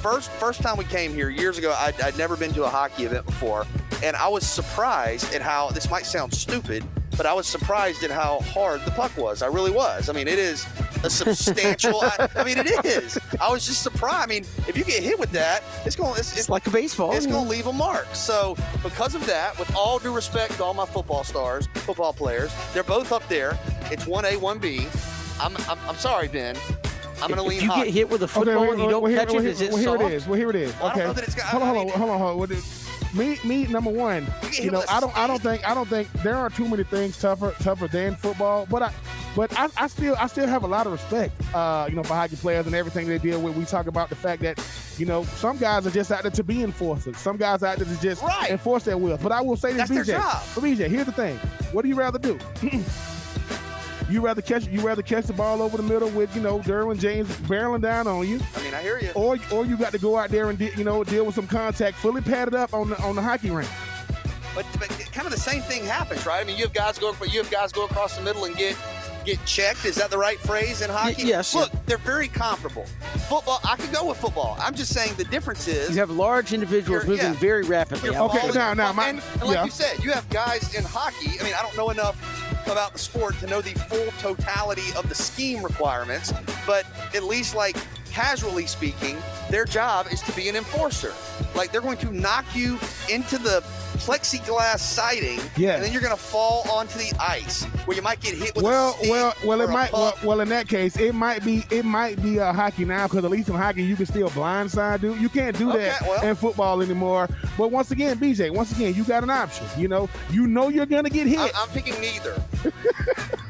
first first time we came here years ago, I'd, I'd never been to a hockey event before, and I was surprised at how this might sound stupid, but I was surprised at how hard the puck was. I really was. I mean, it is a substantial. I, I mean, it is. I was just surprised. I mean, if you get hit with that, it's going. It's, It's like a baseball. it's going to leave a mark. So, because of that, with all due respect to all my football stars, football players, they're both up there. It's 1A, 1B. I'm, I'm, I'm sorry, Ben. I'm going to lean If you hockey. get hit with a Okay, football well, and you don't well, here, catch well, it, here, is it well, here soft? it is. Well, here it is. Well, I don't Okay. know that it's got- hold on, I hold on, hold on, hold on. Me, me, number one. You know, I don't, I don't think, I don't think there are too many things tougher, tougher than football. But I, but I, I still, I still have a lot of respect, uh, you know, for hockey players and everything they deal with. We talk about the fact that, you know, some guys are just out there to be enforcers. Some guys are out there to just Right. enforce their will. But I will say this, That's their BJ. BJ, here's the thing. What do you rather do? you rather catch, you rather catch the ball over the middle with, you know, Derwin James barreling down on you, I mean, I hear you. or or you got to go out there and de- you know deal with some contact, fully padded up on the on the hockey rink. But, but kind of the same thing happens, right? I mean, you have guys go, you have guys go across the middle and get get checked. Is that the right phrase in hockey? yes, Look, they're very comparable. Football, I could go with football. I'm just saying the difference is You have large individuals moving yeah. very rapidly. You're Okay, falling- now- now, my- and, and like yeah. you said, you have guys in hockey. I mean, I don't know enough about the sport to know the full totality of the scheme requirements, but at least like casually speaking, their job is to be an enforcer. Like they're going to knock you into the plexiglass siding, Yes. and then you're going to fall onto the ice where you might get hit with Well, a well, well, it might. Well, well, in that case, it might be it might be uh, hockey now because at least in hockey you can still blindside dude. You can't do that well. in football anymore. But once again, BJ, once again, you got an option. You know, you know you're gonna get hit. I, I'm picking neither.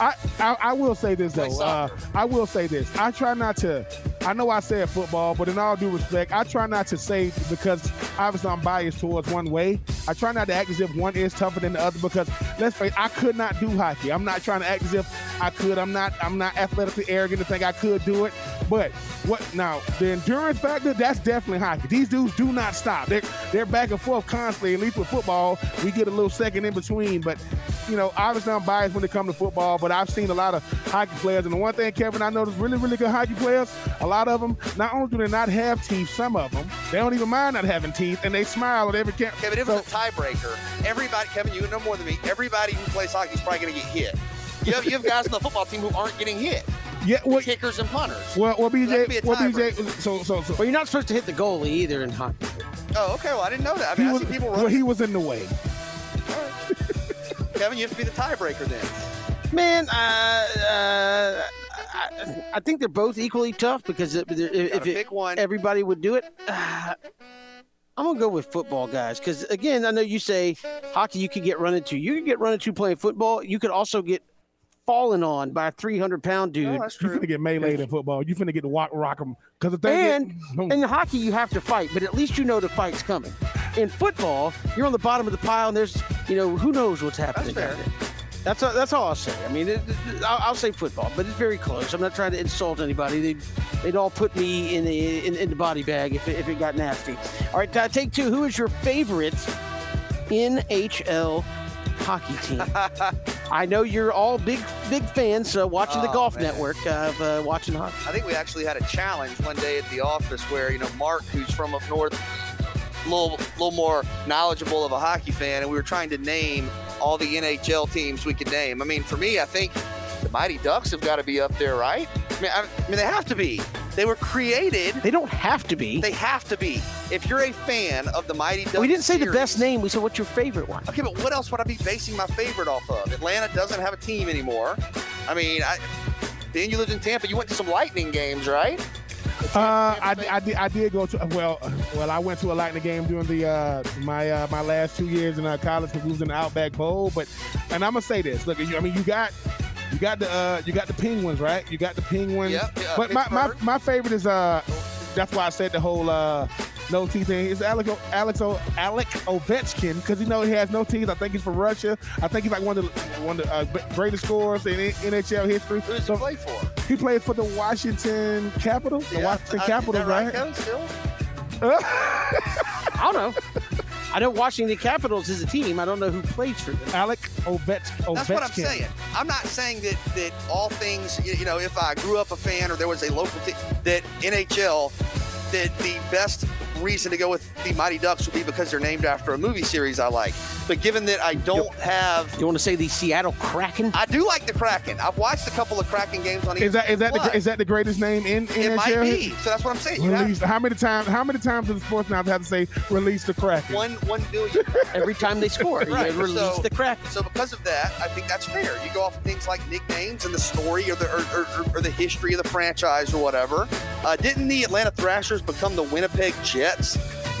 I, I I will say this though. Uh. I will say this. I try not to. I know I said football, but in all due respect, I try not to say because obviously I'm biased towards one way. I try not to act as if one is tougher than the other because let's face, I could not do hockey. I'm not trying to act as if I could. I'm not. I'm not athletically arrogant to think I could do it. But what now? The endurance factor, that's definitely hockey. These dudes do not stop. They're they're back and forth constantly. At least with football, we get a little second in between. But you know, obviously I'm biased when it comes to football, but I've seen a lot of hockey players. And the one thing, Kevin, I noticed really, really good hockey players, a lot of them, not only do they not have teeth, some of them, they don't even mind not having teeth, and they smile at every camp. Kevin, but if So- a tiebreaker, everybody, Kevin, you know more than me. Everybody who plays hockey is probably going to get hit. You have, you have guys on the football team who aren't getting hit. Yeah, well, Kickers and punters. well, well, That could BJ, well. BJ, so, so, so. Well, you're not supposed to hit the goalie either in hockey. Oh, okay. Well, I didn't know that. I He mean, I was, see people well, he was in the way. Kevin, you have to be the tiebreaker then. Man, uh, uh, I think they're both equally tough because if, if it, pick one. everybody would do it, uh, I'm gonna go with football, guys. Because again, I know you say hockey you could get run into. You could get run into playing football. You could also get fallen on by a 300 pound dude. Oh, that's You true. finna get meleeed in football. You finna get to walk rock them because the thing And is, in hockey, you have to fight, but at least you know the fight's coming. In football, you're on the bottom of the pile, and there's, you know, who knows what's happening. fair. there. That's all, that's all I'll say. I mean, it, it- I'll, I'll say football, but it's very close. I'm not trying to insult anybody. They'd, they'd all put me in the in, in the body bag if it, if it got nasty. All right, uh, take two. Who is your favorite NHL hockey team? I know you're all big big fans uh, watching the Oh, Golf man. Network of uh, watching hockey. I think we actually had a challenge one day at the office where you know Mark, who's from up north, a little, little more knowledgeable of a hockey fan, and we were trying to name all the NHL teams we could name. I mean, for me, I think the Mighty Ducks have got to be up there, right? I mean, I, I mean, they have to be. They were created. They don't have to be. They have to be. If you're a fan of the Mighty Ducks, we didn't say the best name. We said what's your favorite one. Okay, but what else would I be basing my favorite off of? Atlanta doesn't have a team anymore. I mean, I, then you lived in Tampa. You went to some Lightning games, right? Uh, I, I, did, I did go to well well I went to a Lightning game during the uh, my uh, my last two years in uh, college because we was in the Outback Bowl. But and I'm gonna say this: look, you, I mean you got you got the uh, you got the Penguins, right? You got the Penguins. Yep, yeah, but my, my my favorite is uh that's why I said the whole uh no teeth thing. It's Alex o, Alex o, Alex Ovechkin because you know he has no teeth. I think he's from Russia. I think he's like one of the one of the uh, greatest scorers in NHL history. Who does So he play for? he played for the Washington Capitals. The Yeah, Washington uh, Capitals, that right? Coach, still? I don't know. I know Washington Capitals is a team. I don't know who plays for them. Alex Ovech- Ovechkin. That's what I'm saying. I'm not saying that that all things, you you know, if I grew up a fan or there was a local team, that NHL, that the best reason to go with the Mighty Ducks would be because they're named after a movie series I like. But given that I don't have, You want to say the Seattle Kraken? I do like the Kraken. I've watched a couple of Kraken games on. Is that is that the, is that the greatest name in, in It might be. So that's what I'm saying. You have Release, how many times? How many times does the sports now have to say release the Kraken? one one billion. Every time they score, Right, you release so- the Kraken. So because of that, I think that's fair. You go off of things like nicknames and the story or the or, or, or the history of the franchise or whatever. Uh, didn't the Atlanta Thrashers become the Winnipeg Jets?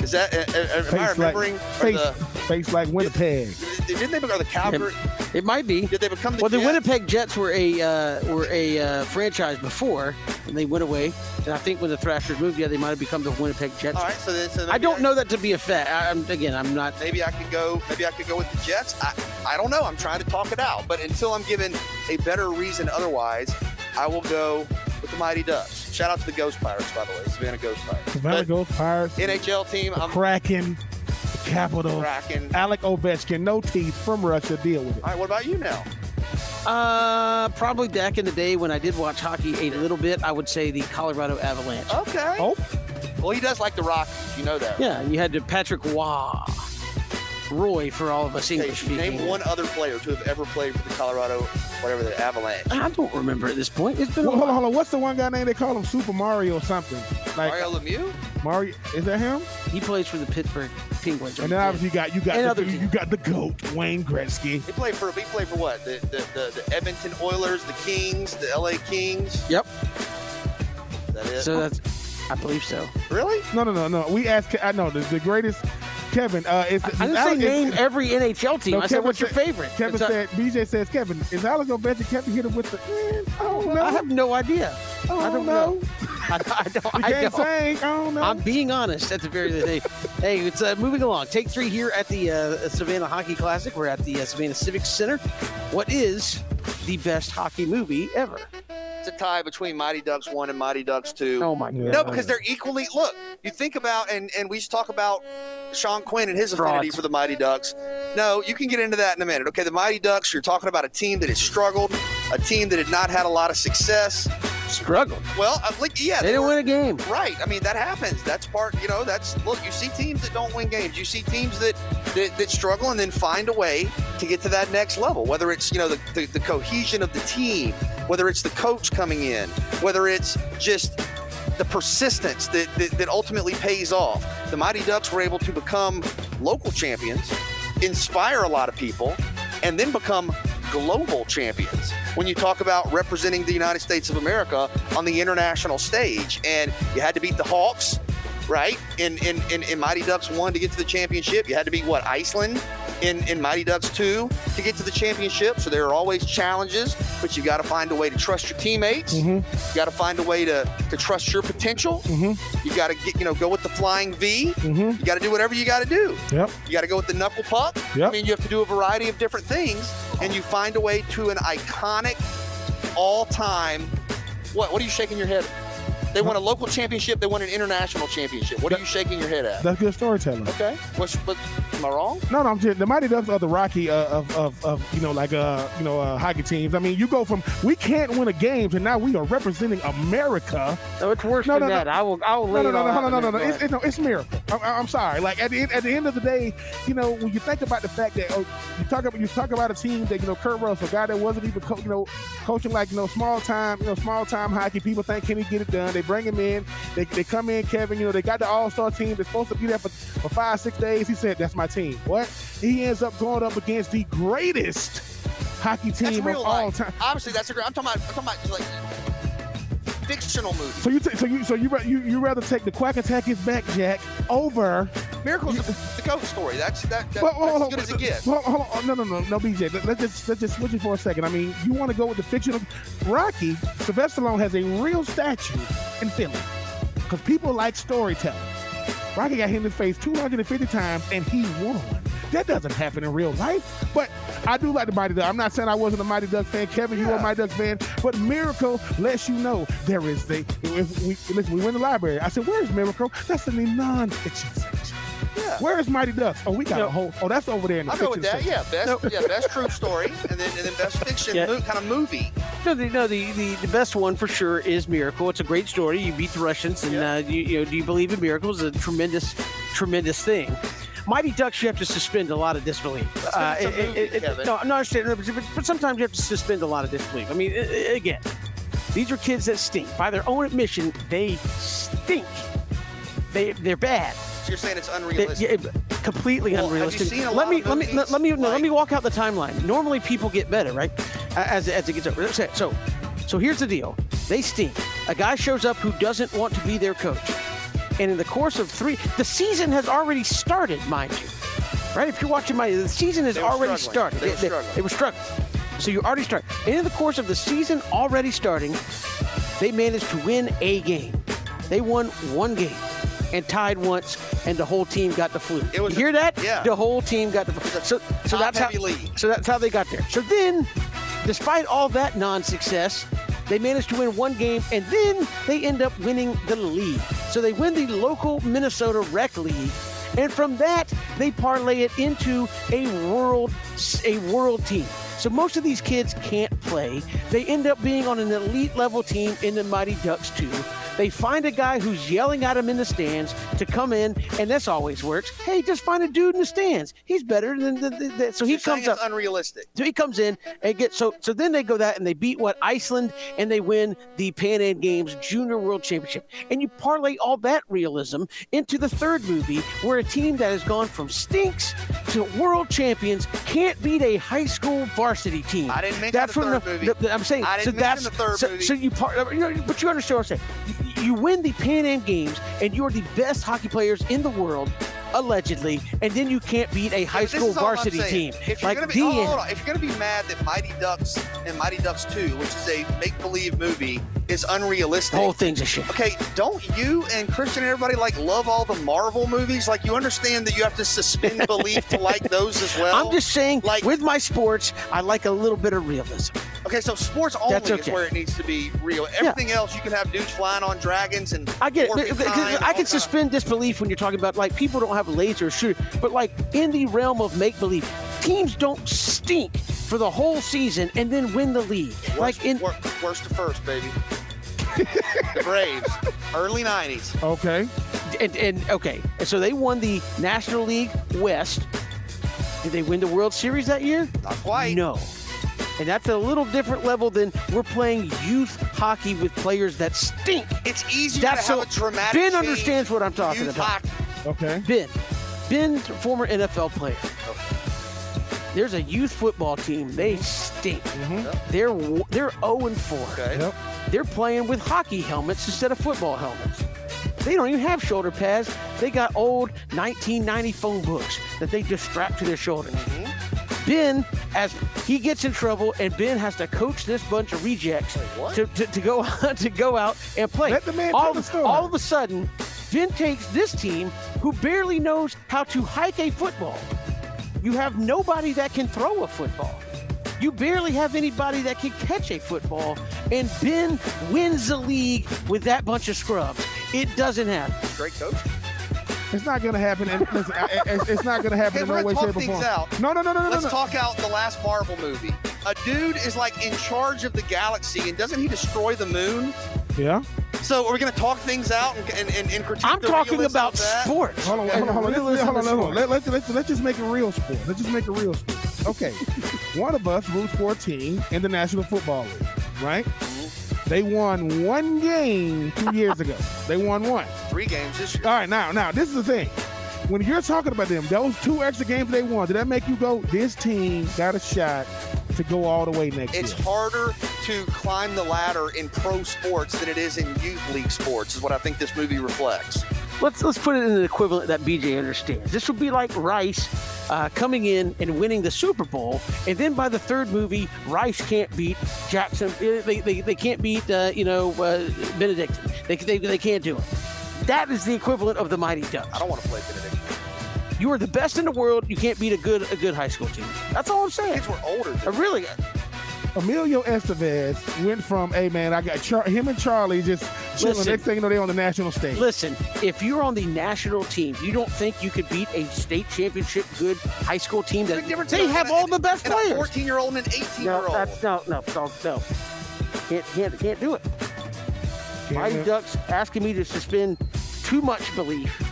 Is that uh, uh, am I Face like remembering? Or face, the, face like Winnipeg. didn't they become the Calgary? It might be. Did they become the Well, the Winnipeg Jets were a uh, were a uh, franchise before, and they went away. And I think when the Thrashers moved, yeah, they might have become the Winnipeg Jets. All right, so then, so I don't know that to be a fact. I'm, again, I'm not. Maybe I could go. Maybe I could go with the Jets. I, I don't know. I'm trying to talk it out. But until I'm given a better reason otherwise, I will go with the Mighty Ducks. Shout out to the Ghost Pirates, by the way, Savannah Ghost Pirates. Savannah But Ghost Pirates. NHL team. I'm Kraken. The Capitals. cracking. Alex Ovechkin, no teeth from Russia. Deal with it. All right, what about you now? Uh, probably back in the day when I did watch hockey a little bit, I would say the Colorado Avalanche. Okay. Oh, Well, he does like the Rockies. You know that. Yeah, you had to Patrick Waugh, Roy for all of us Okay, English speaking. name one other player to have ever played for the Colorado, whatever the Avalanche. I don't remember at this point. It's been a well, hold on, hold on. What's the one guy name they call him? Super Mario or something? Like Mario Lemieux. Mario? Is that him? He plays for the Pittsburgh Penguins. And then obviously you got you got And the, other you got the goat Wayne Gretzky. He played for. He played for what? The the, the, the Edmonton Oilers, the Kings, the LA Kings. Yep. Is that it? So that's, I believe so. really? No, no, no, no. We asked. I know the, the greatest. Kevin, uh, is, I is didn't Alex- say is- name every NHL team. No, I said, Kevin what's your favorite? Kevin It's said, BJ says, Kevin, is Alex Ovechkin Kevin hit him with the, I don't know. I have no idea. I I don't don't know. know. I, I don't. I can't don't. sing. I don't know. I'm being honest at the very end of the day. hey, it's uh, moving along. Take three here at the uh, Savannah Hockey Classic. We're at the uh, Savannah Civic Center. What is the best hockey movie ever? It's a tie between Mighty Ducks one and Mighty Ducks two. Oh my god! No, because they're equally. Look, you think about and and we just talk about Sean Quinn and his affinity Frauds. for the Mighty Ducks. No, you can get into that in a minute. Okay, the Mighty Ducks. You're talking about a team that has struggled, a team that had not had a lot of success. struggled. Well, uh, like, yeah, They didn't were- win a game. Right. I mean, that happens. That's part, you know, that's, look, you see teams that don't win games. You see teams that, that, that struggle and then find a way to get to that next level, whether it's, you know, the, the, the cohesion of the team, whether it's the coach coming in, whether it's just the persistence that, that, that ultimately pays off. The Mighty Ducks were able to become local champions, inspire a lot of people, and then become global champions when you talk about representing the United States of America on the international stage. And you had to beat the Hawks, right? In in, in, in Mighty Ducks 1 to get to the championship. You had to beat what, Iceland? In, in Mighty Ducks 2 to get to the championship. So there are always challenges, but you got to find a way to trust your teammates. Mm-hmm. You got to find a way to, to trust your potential. Mm-hmm. You got to get, you know, go with the flying V. Mm-hmm. You got to do whatever you got to do. Yep. You got to go with the knuckle puck. Yep. I mean, you have to do a variety of different things, and you find a way to an iconic, all-time. What? What are you shaking your head? They won a local championship. They won an international championship. What are you shaking your head at? That's good storytelling. Okay. What's, what, am I wrong? No, no, I'm just the Mighty Ducks are the Rocky uh, of, of, of you know like uh you know uh, hockey teams. I mean, you go from we can't win a game to now we are representing America. No, it's worse No, than no, no. that. I will. I will No, no, it no, no, no, no, no, no. It's, it, no, it's miracle. I, I- I'm sorry. Like at the end, at the end of the day, you know, when you think about the fact that oh, you talk about you talk about a team that you know Kurt Russell, a guy that wasn't even co- you know coaching like you know small time you know small time hockey. People think can he get it done? They bring him in. They, they come in, Kevin. You know they got the All Star team. They're supposed to be there for, for five six days. He said that's my team. What? He ends up going up against the greatest hockey team of all life. time. Obviously, that's a great. I'm talking about. I'm talking about like fictional movies. So you t- so you so you you you rather take the Quack Attack is back, Jack, over Miracle's the, the goat story. That's that, that Well, on, that's as good as it gets. Hold on, hold on. No, no, no, no, BJ. Let, let's just let's just switch it for a second. I mean, you want to go with the fictional Rocky? Sylvester Stallone has a real statue in Philly because people like storytelling. Rocky got hit in the face 250 times and he won. That doesn't happen in real life. But I do like the Mighty Ducks. I'm not saying I wasn't a Mighty Ducks fan. Kevin, you are a Mighty Ducks fan. But Miracle lets you know there is the. If we listen, we went to the library. I said, "Where's Miracle?" That's in the non-fiction section. Yeah. Where is Mighty Ducks? Oh, we got No. a whole. Oh, that's over there in the I'll go with that. section. Yeah, best yeah best true story, and then and then best fiction Yeah. mo- kind of movie. No, the, no, the, the, the best one for sure is Miracle. It's a great story. You beat the Russians, and Yeah. uh, you, you know, do you believe in miracles? It's a tremendous, tremendous thing. Mighty Ducks, you have to suspend a lot of disbelief. Uh, it's a it- movie, it- it- Kevin. no, no, I understand, but, but sometimes you have to suspend a lot of disbelief. I mean, i- i- again, these are kids that stink. By their own admission, they stink. They they're bad. You're saying it's They- unrealistic? yeah, completely Well, unrealistic. let me let me movies let me no, let me walk out the timeline. Normally, people get better, right? As as it gets over. So so, here's the deal. They stink. A guy shows up who doesn't want to be their coach, and in the course of three, the season has already started, mind you. Right? If you're watching my, the season has already struggling. started. They were struggling. they were struggling. So you already start. And in the course of the season already starting, they managed to win a game. They won one game and tied once, and the whole team got the flu. It was you hear that? yeah. The whole team got the flu. So, so that's how. league. So that's how they got there. So then, despite all that non-success, they managed to win one game, and then they end up winning the league. So they win the local Minnesota Rec League, and from that they parlay it into a world a world team. So most of these kids can't play. They end up being on an elite level team in the Mighty Ducks too. They find a guy who's yelling at him in the stands to come in, and this always works. Hey, just find a dude in the stands. He's better than the, the, the- so he You're comes up. unrealistic. So he comes in and gets so so then they go that and they beat what Iceland and they win the Pan Am Games Junior World Championship. And you parlay all that realism into the third movie where a team that has gone from stinks to world champions can't beat a high school varsity team. I didn't mention that's the third movie. the- I'm saying I so didn't that's mention the third so, movie. so you par, you know, but you understand what I'm saying. You, you win the Pan Am Games and you're the best hockey players in the world. Allegedly, and then you can't beat a high school is all I'm varsity team. If you're like gonna be, the hold on, if you're gonna be mad that Mighty Ducks and Mighty Ducks 2, which is a make-believe movie, is unrealistic. The whole thing's a shit. Okay, don't you and Christian and everybody like love all the Marvel movies? Like you understand that you have to suspend belief to like those as well. I'm just saying, like- with my sports, I like a little bit of realism. okay. So sports only That's is where it needs to be real. Everything else, you can have dudes flying on dragons and I get it. warping Because time and all I can suspend disbelief when you're talking about like people don't have lasers, shoot, but like in the realm of make believe, teams don't stink for the whole season and then win the league. Worst, Like in wor- worst to first, baby. the Braves, early '90s. Okay. and, and okay, and so they won the National League West. Did they win the World Series that year? Not quite. No. And that's a little different level than we're playing youth hockey with players that stink. It's easier That's to have so- a dramatic. Ben understands what I'm talking youth about. hockey. Okay. Ben, Ben's a former NFL player. There's a youth football team. They stink. Mm-hmm. They're they're 0 and 4. Okay. Yep. They're playing with hockey helmets instead of football helmets. They don't even have shoulder pads. They got old 1990 phone books that they just strap to their shoulders. Mm-hmm. Ben, as he gets in trouble, and Ben has to coach this bunch of rejects what? to, to, to go to go out and play. Let the man all, tell the story. all of a sudden, Ben takes this team who barely knows how to hike a football. You have nobody that can throw a football. You barely have anybody that can catch a football, and Ben wins the league with that bunch of scrubs. It doesn't happen. Great coach. It's not going to happen. And listen, I- uh, I- it's, it's not going to happen Okay, in no way, gonna shape, talk or things form. out. No, no, no, no, no, Let's no. talk out the last Marvel movie. A dude is like in charge of the galaxy, and doesn't he destroy the moon? Yeah. So are we're gonna talk things out and, and, and, and critique I'm the talking about sports. Hold on, hold on, hold on. Let's, Realism hold on, hold on. Let, let's, let's, let's just make it real sport. Let's just make it real sport. Okay. One of us roots for a team in the National Football League, right? They won one game two years ago. They won one. Three games this year. All right, now, now, this is the thing. When you're talking about them, those two extra games they won, did that make you go, this team got a shot to go all the way next It's year? It's harder to climb the ladder in pro sports than it is in youth league sports, is what I think this movie reflects. Let's let's put it in an equivalent that BJ understands. This would be like Rice uh, coming in and winning the Super Bowl, and then by the third movie, Rice can't beat Jackson. uh, They, they, they can't beat uh, you know uh, Benedict. They, they, they can't do it. That is the equivalent of the Mighty Ducks. I don't want to play Benedict. You are the best in the world. You can't beat a good a good high school team. That's all I'm saying. Kids were older. Uh, really, Emilio Estevez went from, hey man, I got Char- him and Charlie just chilling. Listen. Next thing you know, they're on the national stage. listen. If you're on the national team, you don't think you could beat a state championship good high school team that Big they have all the best and a players. 14 year old and an 18 year No, old. that's no, no, no, no. Can't, can't, can't do it. Can't Mighty. Ducks asking me to suspend too much belief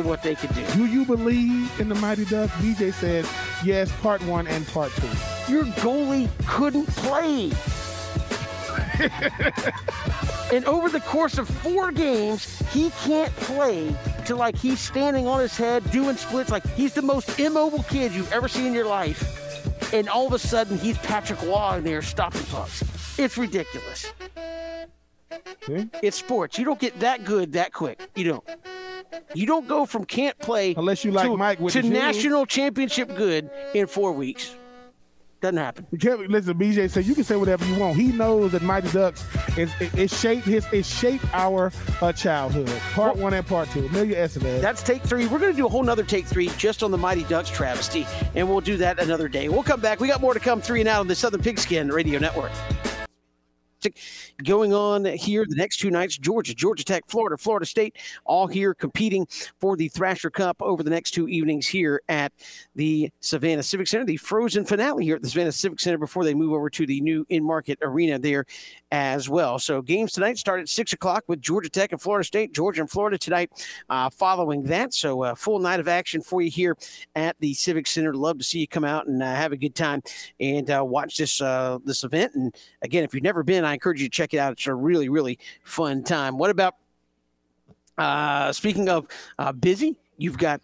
what they could do. Do you believe in the Mighty Ducks? DJ says yes, part one and part two. Your goalie couldn't play. and over the course of four games, he can't play to like he's standing on his head doing splits like he's the most immobile kid you've ever seen in your life. And all of a sudden, he's Patrick Waugh in there stopping pucks. It's ridiculous. It's sports. You don't get that good that quick. You don't. You don't go from can't play Unless you like to, Mike with to shoes. national championship good in four weeks. Doesn't happen. You can't listen. BJ said you can say whatever you want. He knows that Mighty Ducks is it, it shaped his it shaped our uh, childhood. Part one and part two. Emilio Estevez. That's take three. We're going to do a whole nother take three just on the Mighty Ducks travesty, and we'll do that another day. We'll come back. We got more to come three and out on the Southern Pigskin Radio Network. Going on here the next two nights Georgia, Georgia Tech, Florida, Florida State, all here competing for the Thrasher Cup over the next two evenings here at the Savannah Civic Center. The frozen finale here at the Savannah Civic Center before they move over to the new Enmarket arena there as well. So games tonight start at six o'clock with Georgia Tech and Florida State, Georgia and Florida tonight uh, following that. So a full night of action for you here at the Civic Center. Love to see you come out and uh, have a good time and uh, watch this uh, this event. And again, if you've never been, I encourage you to check it out. It's a really really fun time. What about uh, speaking of uh, busy? You've got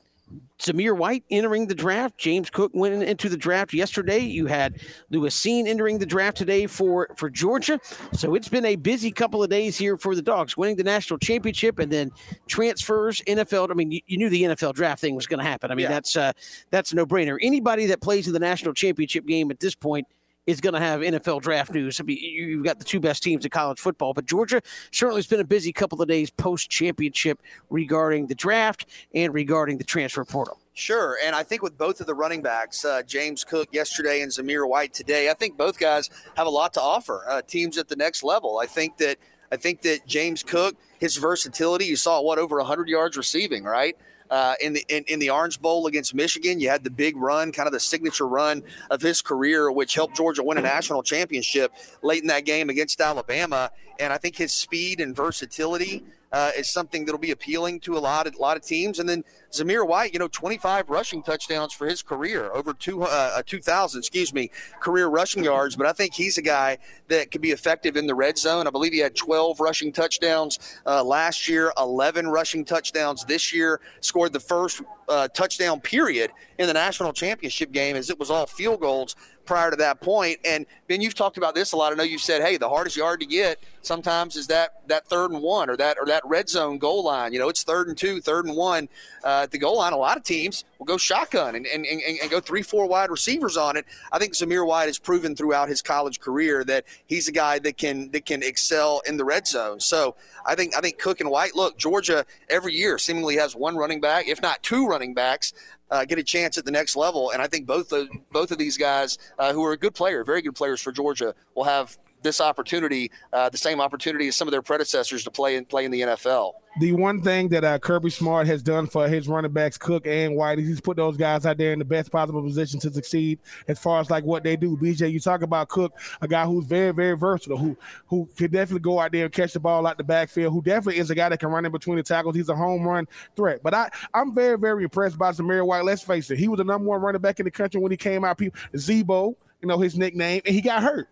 Zamir White entering the draft. James Cook went into the draft yesterday. You had Lewis Cine entering the draft today for, for Georgia. So it's been a busy couple of days here for the Dogs, winning the national championship and then transfers, NFL. I mean, you, you knew the NFL draft thing was going to happen. I mean, Yeah. that's uh, that's a no brainer. Anybody that plays in the national championship game at this point is going to have NFL draft news. I mean, you- you've got the two best teams in college football, but Georgia certainly has been a busy couple of days post championship regarding the draft and regarding the transfer portal. Sure, and I think with both of the running backs, uh, James Cook yesterday and Zamir White today, I think both guys have a lot to offer. Uh, teams at the next level. I think that I think that James Cook, his versatility, you saw what over 100 yards receiving, right? Uh, in the in, in the Orange Bowl against Michigan, you had the big run, kind of the signature run of his career, which helped Georgia win a national championship late in that game against Alabama. And I think his speed and versatility uh, is something that'll be appealing to a lot of a lot of teams. And then Zamir White, you know, 25 rushing touchdowns for his career, over two uh, 2,000, excuse me, career rushing yards. But I think he's a guy that could be effective in the red zone. I believe he had 12 rushing touchdowns uh, last year, 11 rushing touchdowns this year. Scored the first uh, touchdown period in the national championship game, as it was all field goals prior to that point. And Ben, you've talked about this a lot. I know you've said, hey, the hardest yard to get sometimes is that that third and one or that or that red zone goal line. You know, it's third and two, third and one uh, at the goal line. A lot of teams will go shotgun and, and, and, and go three, four wide receivers on it. I think Zamir White has proven throughout his college career that he's a guy that can that can excel in the red zone. So I think I think Cook and White. Look, Georgia every year seemingly has one running back, if not two running backs uh, get a chance at the next level. And I think both of, both of these guys, uh, who are a good player, very good players for Georgia, will have this opportunity, uh, the same opportunity as some of their predecessors to play and play in the NFL. The one thing that uh, Kirby Smart has done for his running backs, Cook and White, he's put those guys out there in the best possible position to succeed as far as like what they do. BJ, you talk about Cook, a guy who's very, very versatile, who who can definitely go out there and catch the ball out the backfield, who definitely is a guy that can run in between the tackles. He's a home run threat. But I, I'm very, very impressed by Zamir White. Let's face it, he was the number one running back in the country when he came out. People, Zebo, you know his nickname, and he got hurt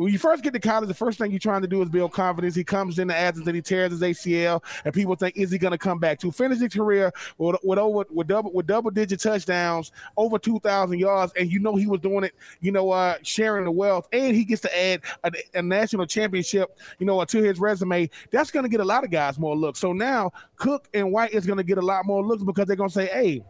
when you first get to college, the first thing you're trying to do is build confidence. He comes in the Athens and he tears his ACL, and people think, is he going to come back? To finish his career with, with over with double with double digit touchdowns, over two thousand yards, and you know he was doing it, you know, uh, sharing the wealth, and he gets to add a, a national championship, you know, to his resume. That's going to get a lot of guys more looks. So now Cook and White is going to get a lot more looks because they're going to say, hey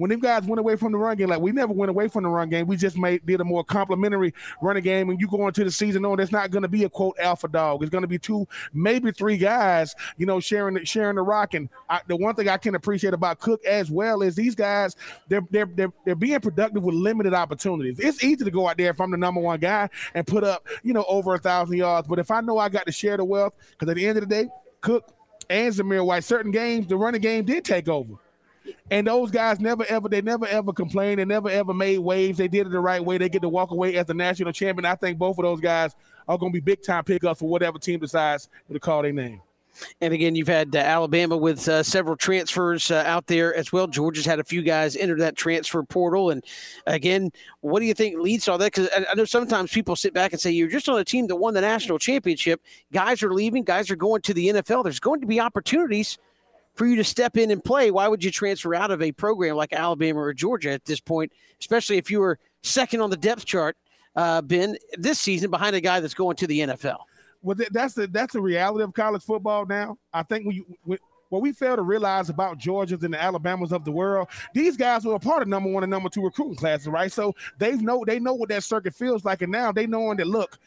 when them guys went away from the run game, like we never went away from the run game. We just made did a more complimentary running game. And you go into the season knowing there's not going to be a quote alpha dog. It's going to be two, maybe three guys, you know, sharing the, sharing the rock. And I, the one thing I can appreciate about Cook as well is these guys they're they're they're, they're being productive with limited opportunities. It's easy to go out there if I'm the number one guy and put up you know over a thousand yards. But if I know I got to share the wealth, because at the end of the day, Cook and Zamir White, certain games the running game did take over. And those guys never ever, they never ever complained. They never ever made waves. They did it the right way. They get to walk away as the national champion. I think both of those guys are going to be big time pickups for whatever team decides to call their name. And again, you've had uh, Alabama with uh, several transfers uh, out there as well. Georgia's had a few guys enter that transfer portal. And again, what do you think leads to all that? Because I, I know sometimes people sit back and say, you're just on a team that won the national championship. Guys are leaving, guys are going to the NFL. There's going to be opportunities – for you to step in and play. Why would you transfer out of a program like Alabama or Georgia at this point, especially if you were second on the depth chart, uh, Ben, this season behind a guy that's going to the NFL? Well, that's the that's the reality of college football now. I think when, what we fail to realize about Georgias and the Alabamas of the world, these guys were a part of number one and number two recruiting classes, right? So they know they know what that circuit feels like, and now they knowing that look,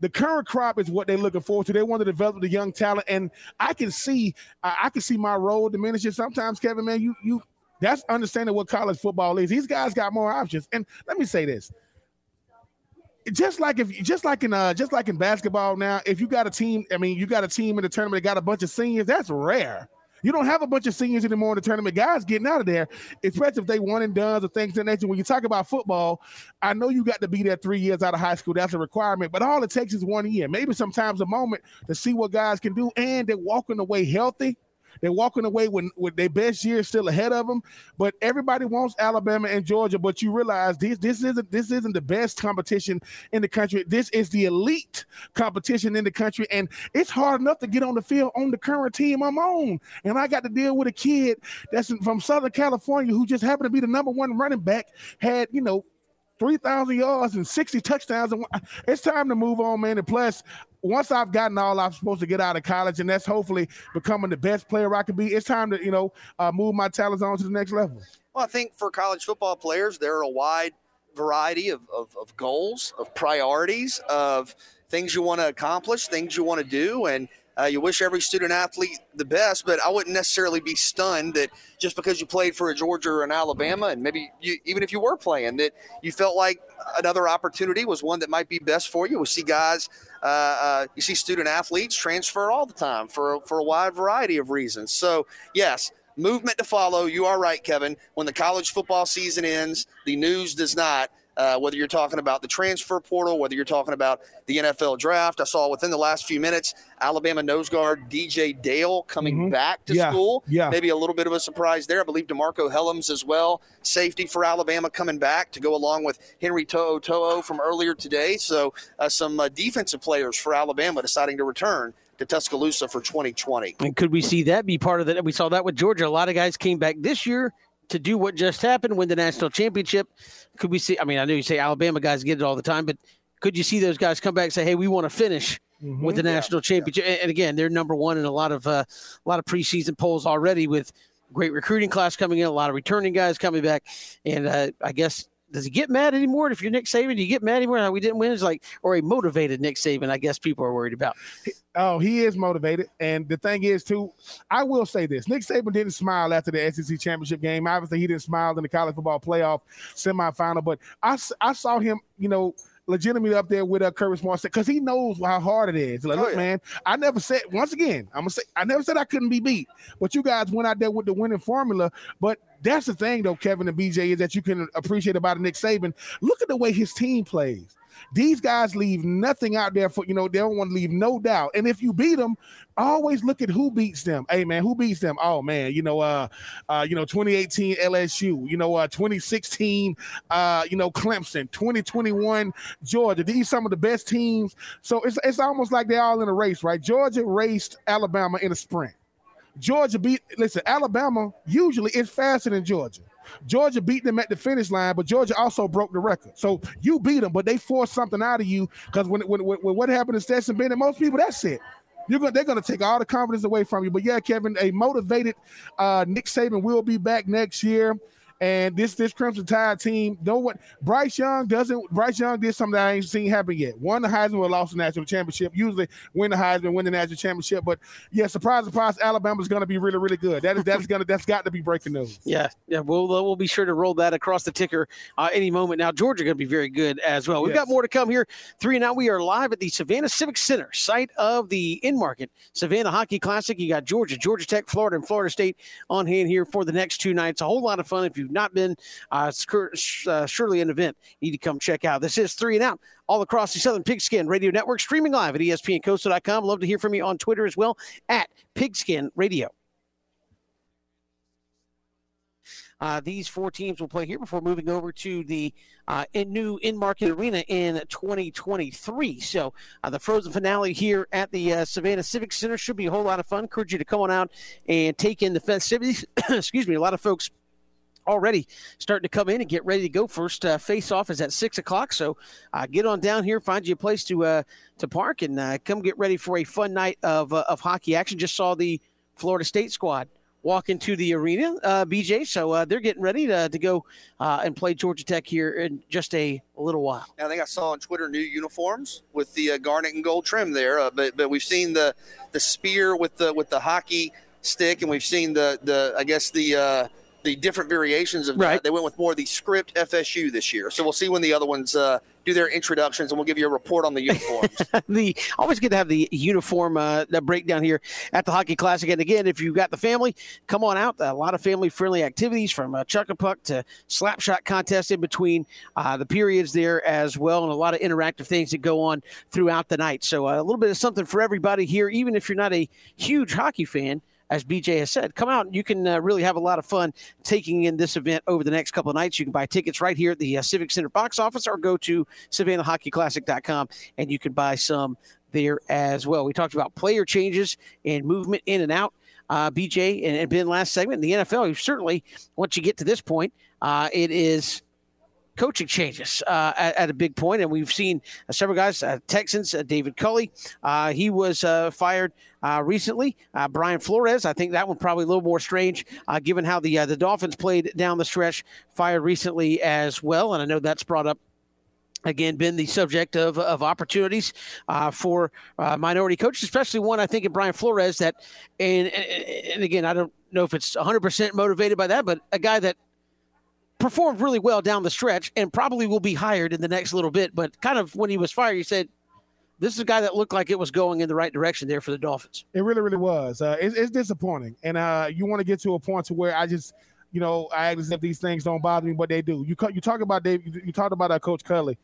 the current crop is what they're looking forward to. They want to develop the young talent, and I can see I can see my role diminishing sometimes. Kevin, man, you you that's understanding what college football is. These guys got more options, and let me say this: just like if just like in uh just like in basketball now, if you got a team, I mean, you got a team in the tournament that got a bunch of seniors. That's rare. You don't have a bunch of seniors anymore in the tournament. Guys getting out of there, especially if they one and done or things of that nature. When you talk about football, I know you got to be there three years out of high school. That's a requirement, but all it takes is one year, maybe sometimes a moment to see what guys can do, and they're walking away healthy they're walking away with, with their best year still ahead of them. But everybody wants Alabama and Georgia. But you realize this this isn't this isn't the best competition in the country. This is the elite competition in the country, and it's hard enough to get on the field on the current team I'm on. And I got to deal with a kid that's from Southern California who just happened to be the number one running back. Had you know 3,000 yards and 60 touchdowns. And It's time to move on, man. And plus, once I've gotten all I'm supposed to get out of college, and that's hopefully becoming the best player I can be, it's time to, you know, uh, move my talents on to the next level. Well, I think for college football players, there are a wide variety of, of, of goals, of priorities, of things you want to accomplish, things you want to do. And uh, you wish every student athlete the best, but I wouldn't necessarily be stunned that just because you played for a Georgia or an Alabama, and maybe you, even if you were playing, that you felt like another opportunity was one that might be best for you. We see guys, uh, uh, you see student athletes transfer all the time for for a wide variety of reasons. So yes, movement to follow. You are right, Kevin. When the college football season ends, the news does not. Uh, whether you're talking about the transfer portal, whether you're talking about the NFL draft, I saw within the last few minutes Alabama nose guard DJ Dale coming Mhm. back to Yeah, school. yeah. Maybe a little bit of a surprise there. I believe DeMarcco Hellams as well, safety for Alabama coming back to go along with Henry To'o To'o from earlier today. So uh, some uh, defensive players for Alabama deciding to return to Tuscaloosa for 2020. And could we see that be part of that? We saw that with Georgia. A lot of guys came back this year to do what just happened, win the national championship. Could we see? I mean, I know you say Alabama guys get it all the time, but could you see those guys come back and say, "Hey, we want to finish with the national championship"? And, and again, they're number one in a lot of uh, a lot of preseason polls already with great recruiting class coming in, a lot of returning guys coming back, and uh, I guess. Does he get mad anymore if you're Nick Saban? Do you get mad anymore how we didn't win? It's like, or a motivated Nick Saban, I guess people are worried about. Oh, he is motivated. And the thing is, too, I will say this Nick Saban didn't smile after the SEC championship game. Obviously, he didn't smile in the college football playoff semifinal, but I, I saw him, you know, legitimately up there with uh, Curtis Smart because he knows how hard it is. Like, Oh, look, yeah. man, I never said, once again, I'm to say, I never said I couldn't be beat, but you guys went out there with the winning formula. But that's the thing, though, Kevin and BJ, is that you can appreciate about Nick Saban. Look at the way his team plays. These guys leave nothing out there for you know they don't want to leave no doubt. And if you beat them, always look at who beats them. Hey man, who beats them? Oh man, you know uh uh you know 2018 LSU, you know uh 2016 uh you know Clemson, 2021 Georgia. These some of the best teams. So it's it's almost like they're all in a race, right? Georgia raced Alabama in a sprint. Georgia beat listen, Alabama usually is faster than Georgia. Georgia beat them at the finish line, but Georgia also broke the record. So you beat them, but they forced something out of you because when, when, when, when what happened to Stetson Bennett, most people that's it. You're gonna they're gonna take all the confidence away from you. But yeah, Kevin, a motivated uh, Nick Saban will be back next year. And this this Crimson Tide team, know what Bryce Young doesn't. Bryce Young did something that I ain't seen happen yet. Won the Heisman, but lost the national championship. Usually win the Heisman, win the national championship. But yeah, surprise, surprise, Alabama's going to be really, really good. That is that's gonna that's got to be breaking news. Yeah, yeah, we'll we'll be sure to roll that across the ticker uh, any moment. Now Georgia going to be very good as well. We've Yes. got more to come here. Three and out. We are live at the Savannah Civic Center, site of the Enmarket Savannah Hockey Classic. You got Georgia, Georgia Tech, Florida, and Florida State on hand here for the next two nights. A whole lot of fun. If you've not been, uh, it's uh, surely an event you need to come check out. This is three and out. All across the Southern Pigskin Radio Network, streaming live at ESPNCoastal.com. Love to hear from you on Twitter as well at Pigskin Radio. Uh, these four teams will play here before moving over to the uh, in new Enmarket arena in 2023. So uh, the Frozen finale here at the uh, Savannah Civic Center should be a whole lot of fun. Encourage you to come on out and take in the festivities. Excuse me. A lot of folks already starting to come in and get ready to go. First uh, face off is at six o'clock, so uh, get on down here, find you a place to uh, to park, and uh, come get ready for a fun night of uh, of hockey action. Just saw the Florida State squad walk into the arena, uh, BJ. So they're getting ready to, to go and play Georgia Tech here in just a, little while. I think I saw on Twitter new uniforms with the garnet and gold trim there. But but we've seen the the spear with the with the hockey stick, and we've seen the the I guess the the different variations of Right. that. They went with more of the script FSU this year, so we'll see when the other ones uh, do their introductions, and we'll give you a report on the uniforms. the always good to have the uniform uh, the breakdown here at the Hockey Classic. And again, if you've got the family, come on out. A lot of family friendly activities from uh, chuck a puck to slap shot contest in between uh, the periods there as well, and a lot of interactive things that go on throughout the night. So uh, a little bit of something for everybody here, even if you're not a huge hockey fan. As BJ has said, come out. and You can uh, really have a lot of fun taking in this event over the next couple of nights. You can buy tickets right here at the uh, Civic Center box office or go to SavannahHockeyClassic.com and you can buy some there as well. We talked about player changes and movement in and out. Uh, BJ and, and Ben last segment in the NFL. Certainly, once you get to this point, uh, it is coaching changes uh, at, at a big point, and we've seen uh, several guys. Uh, Texans, uh, David Culley, uh, he was uh, fired recently. Brian Flores, I think that one probably a little more strange, given how the the Dolphins played down the stretch. Fired recently as well, and I know that's brought up again been the subject of, of opportunities uh, for uh, minority coaches, especially one I think in Brian Flores that, and, and and again I don't know if it's 100% motivated by that, but a guy that performed really well down the stretch and probably will be hired in the next little bit. But kind of when he was fired, he said, "This is a guy that looked like it was going in the right direction there for the Dolphins." It really, really was. Uh, it's, it's disappointing, and uh, you want to get to a point to where I just you know, I act as if these things don't bother me, but they do. You you talk about Dave, you talked about our coach Culley.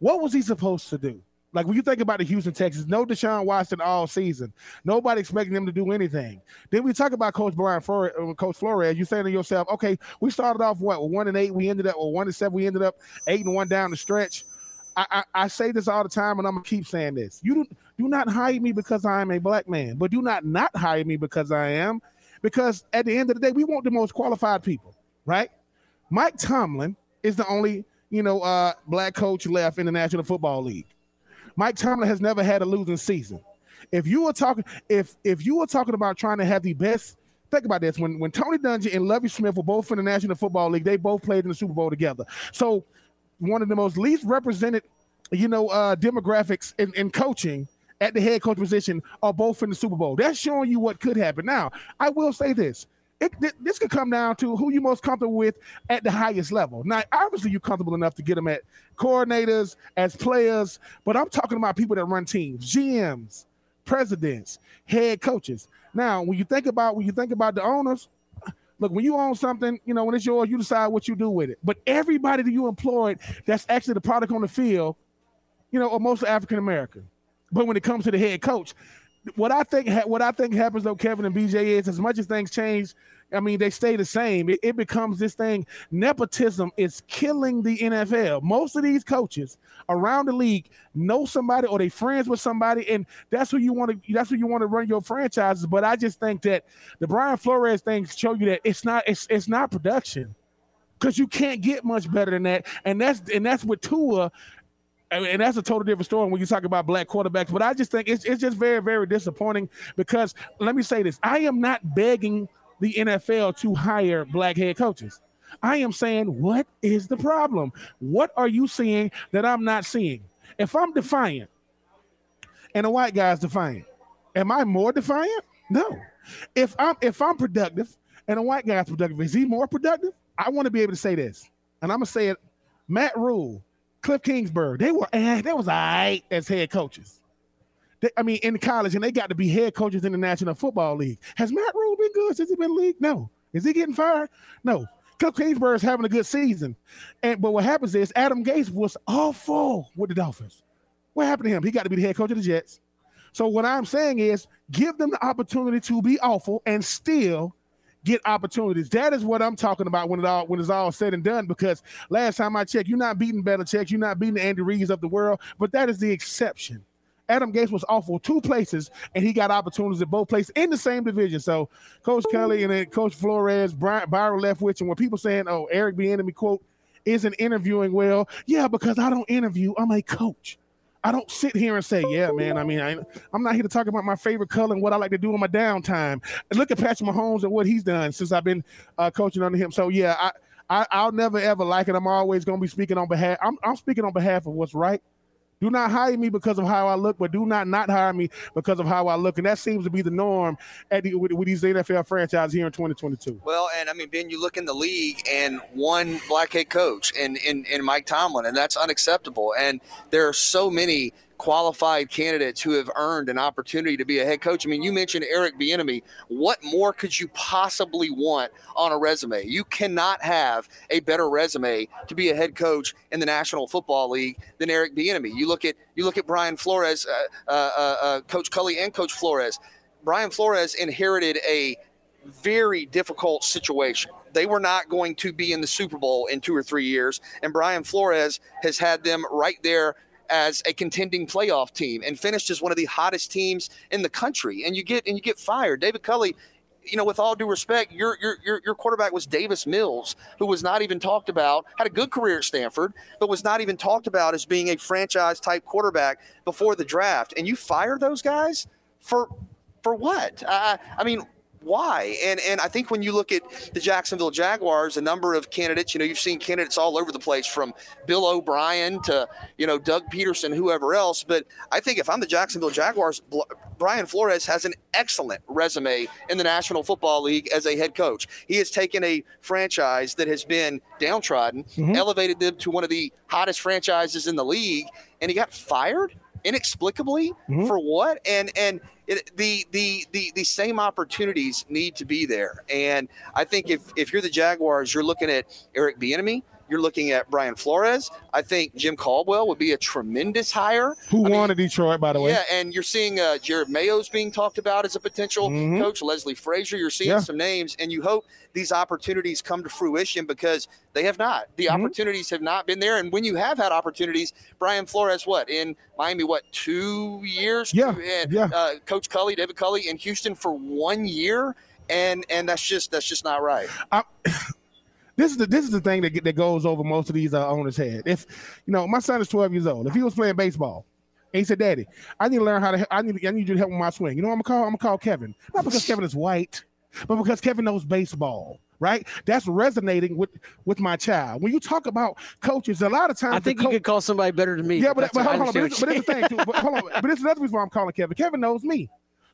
What was he supposed to do? Like when you think about the Houston Texans, no Deshaun Watson all season. Nobody expecting them to do anything. Then we talk about Coach Brian Flores, uh, Coach Flores. You saying to yourself, okay, we started off what one and eight, we ended up or one and seven, we ended up eight and one down the stretch. I, I, I say this all the time, and I'm gonna keep saying this. You do, do not hire me because I am a black man, but do not not hire me because I am, because at the end of the day, we want the most qualified people, right? Mike Tomlin is the only you know uh, black coach left in the National Football League. Mike Tomlin has never had a losing season. If you were talking, if if you were talking about trying to have the best, think about this. When when Tony Dungy and Lovie Smith were both in the National Football League, they both played in the Super Bowl together. So one of the most least represented, you know, uh, demographics in, in coaching at the head coach position are both in the Super Bowl. That's showing you what could happen. Now, I will say this. It, this could come down to who you're most comfortable with at the highest level. Now, obviously, you're comfortable enough to get them at coordinators, as players, but I'm talking about people that run teams, GMs, presidents, head coaches. Now, when you think about when you think about the owners, look, when you own something, you know, when it's yours, you decide what you do with it. But everybody that you employed that's actually the product on the field, you know, are mostly African American. But when it comes to the head coach, what I think what I think happens though, Kevin and BJ is as much as things change, I mean they stay the same. It, it, becomes this thing. Nepotism is killing the NFL. Most of these coaches around the league know somebody or they friends with somebody, and that's who you want to. That's who you want to run your franchises. But I just think that the Brian Flores things show you that it's not. It's it's not production because you can't get much better than that. And that's and that's what Tua and that's a total different story when you talk about black quarterbacks. But I just think it's, it's just very, very disappointing because let me say this I am not begging the NFL to hire black head coaches. I am saying, what is the problem? What are you seeing that I'm not seeing? If I'm defiant and a white guy's defiant, am I more defiant? No. If I'm if I'm productive and a white guy's productive, is he more productive? I want to be able to say this, and I'm gonna say it. Matt Rhule Cliff Kingsbury, they were eh, they was all right as head coaches. They, I mean, in college, and they got to be head coaches in the National Football League. Has Matt Rhule been good since he been league? No. Is he getting fired? No. Cliff Kingsbury is having a good season. And but what happens is Adam Gase was awful with the Dolphins. What happened to him? He got to be the head coach of the Jets. So what I'm saying is give them the opportunity to be awful and still get opportunities. That is what I'm talking about when it all when it's all said and done. Because last time I checked, you're not beating Belichick, you're not beating the Andy Reid's of the world, but that is the exception. Adam Gase was awful two places, and he got opportunities at both places in the same division. So, Coach Kelly and then Coach Flores, Brian, Byron Leftwich, and when people saying, "Oh, Eric Bieniemy quote isn't interviewing well," yeah, because I don't interview. I'm a coach. I don't sit here and say, yeah, man. I mean, I, am not here to talk about my favorite color and what I like to do in my downtime. Look at Patrick Mahomes and what he's done since I've been uh, coaching under him. So yeah, I, I will never ever like it. I'm always going to be speaking on behalf. I'm, I'm speaking on behalf of what's right do not hire me because of how I look, but do not not hire me because of how I look. And that seems to be the norm at the, with, with these NFL franchises here in 2022. Well, and I mean, Ben, you look in the league and one black head coach and in, in, in Mike Tomlin, and that's unacceptable. And there are so many – qualified candidates who have earned an opportunity to be a head coach. I mean, you mentioned Eric Bieniemy. What more could you possibly want on a resume? You cannot have a better resume to be a head coach in the National Football League than Eric Bieniemy. You look at you look at Brian Flores, uh, uh, uh, uh Coach Culley, and Coach Flores. Brian Flores inherited a very difficult situation. They were not going to be in the Super Bowl in two or three years, and Brian Flores has had them right there as a contending playoff team and finished as one of the hottest teams in the country. And you get and you get fired. David Culley, you know, with all due respect, your your your quarterback was Davis Mills, who was not even talked about, had a good career at Stanford, but was not even talked about as being a franchise type quarterback before the draft. And you fire those guys for for what? I, I mean, why? And and I think when you look at the Jacksonville Jaguars, a number of candidates, you know, you've seen candidates all over the place from Bill O'Brien to, you know, Doug Pederson, whoever else. But I think if I'm the Jacksonville Jaguars, Brian Flores has an excellent resume in the National Football League as a head coach. He has taken a franchise that has been downtrodden, mm-hmm. elevated them to one of the hottest franchises in the league, and he got fired inexplicably Mhm. for what? And and it, the, the the the same opportunities need to be there. And I think if if you're the Jaguars, you're looking at Eric Bieniemy. You're looking at Brian Flores. I think Jim Caldwell would be a tremendous hire. Who I mean, won in Detroit, by the way? Yeah, and you're seeing uh, Jerod Mayo's being talked about as a potential Mhm. coach. Leslie Frazier, you're seeing Yeah. some names, and you hope these opportunities come to fruition because they have not. The Mhm. opportunities have not been there, and when you have had opportunities, Brian Flores, what in Miami, what two years? Yeah, and yeah. Uh, Coach Culley, David Culley in Houston for one year, and and that's just that's just not right. I, this is the this is the thing that that goes over most of these uh, owners' head. If you know, my son is 12 years old. If he was playing baseball, and he said, "Daddy, I need to learn how to. I need I need you to help with my swing." You know, what I'm gonna call. I'm gonna call Kevin, not because Kevin is white, but because Kevin knows baseball. Right, that's resonating with with my child. When you talk about coaches, a lot of times I think you coach- could call somebody better than me. yeah, but, that's but hold on, but what but the thing too. But hold on, but it's another reason why I'm calling Kevin. Kevin knows me.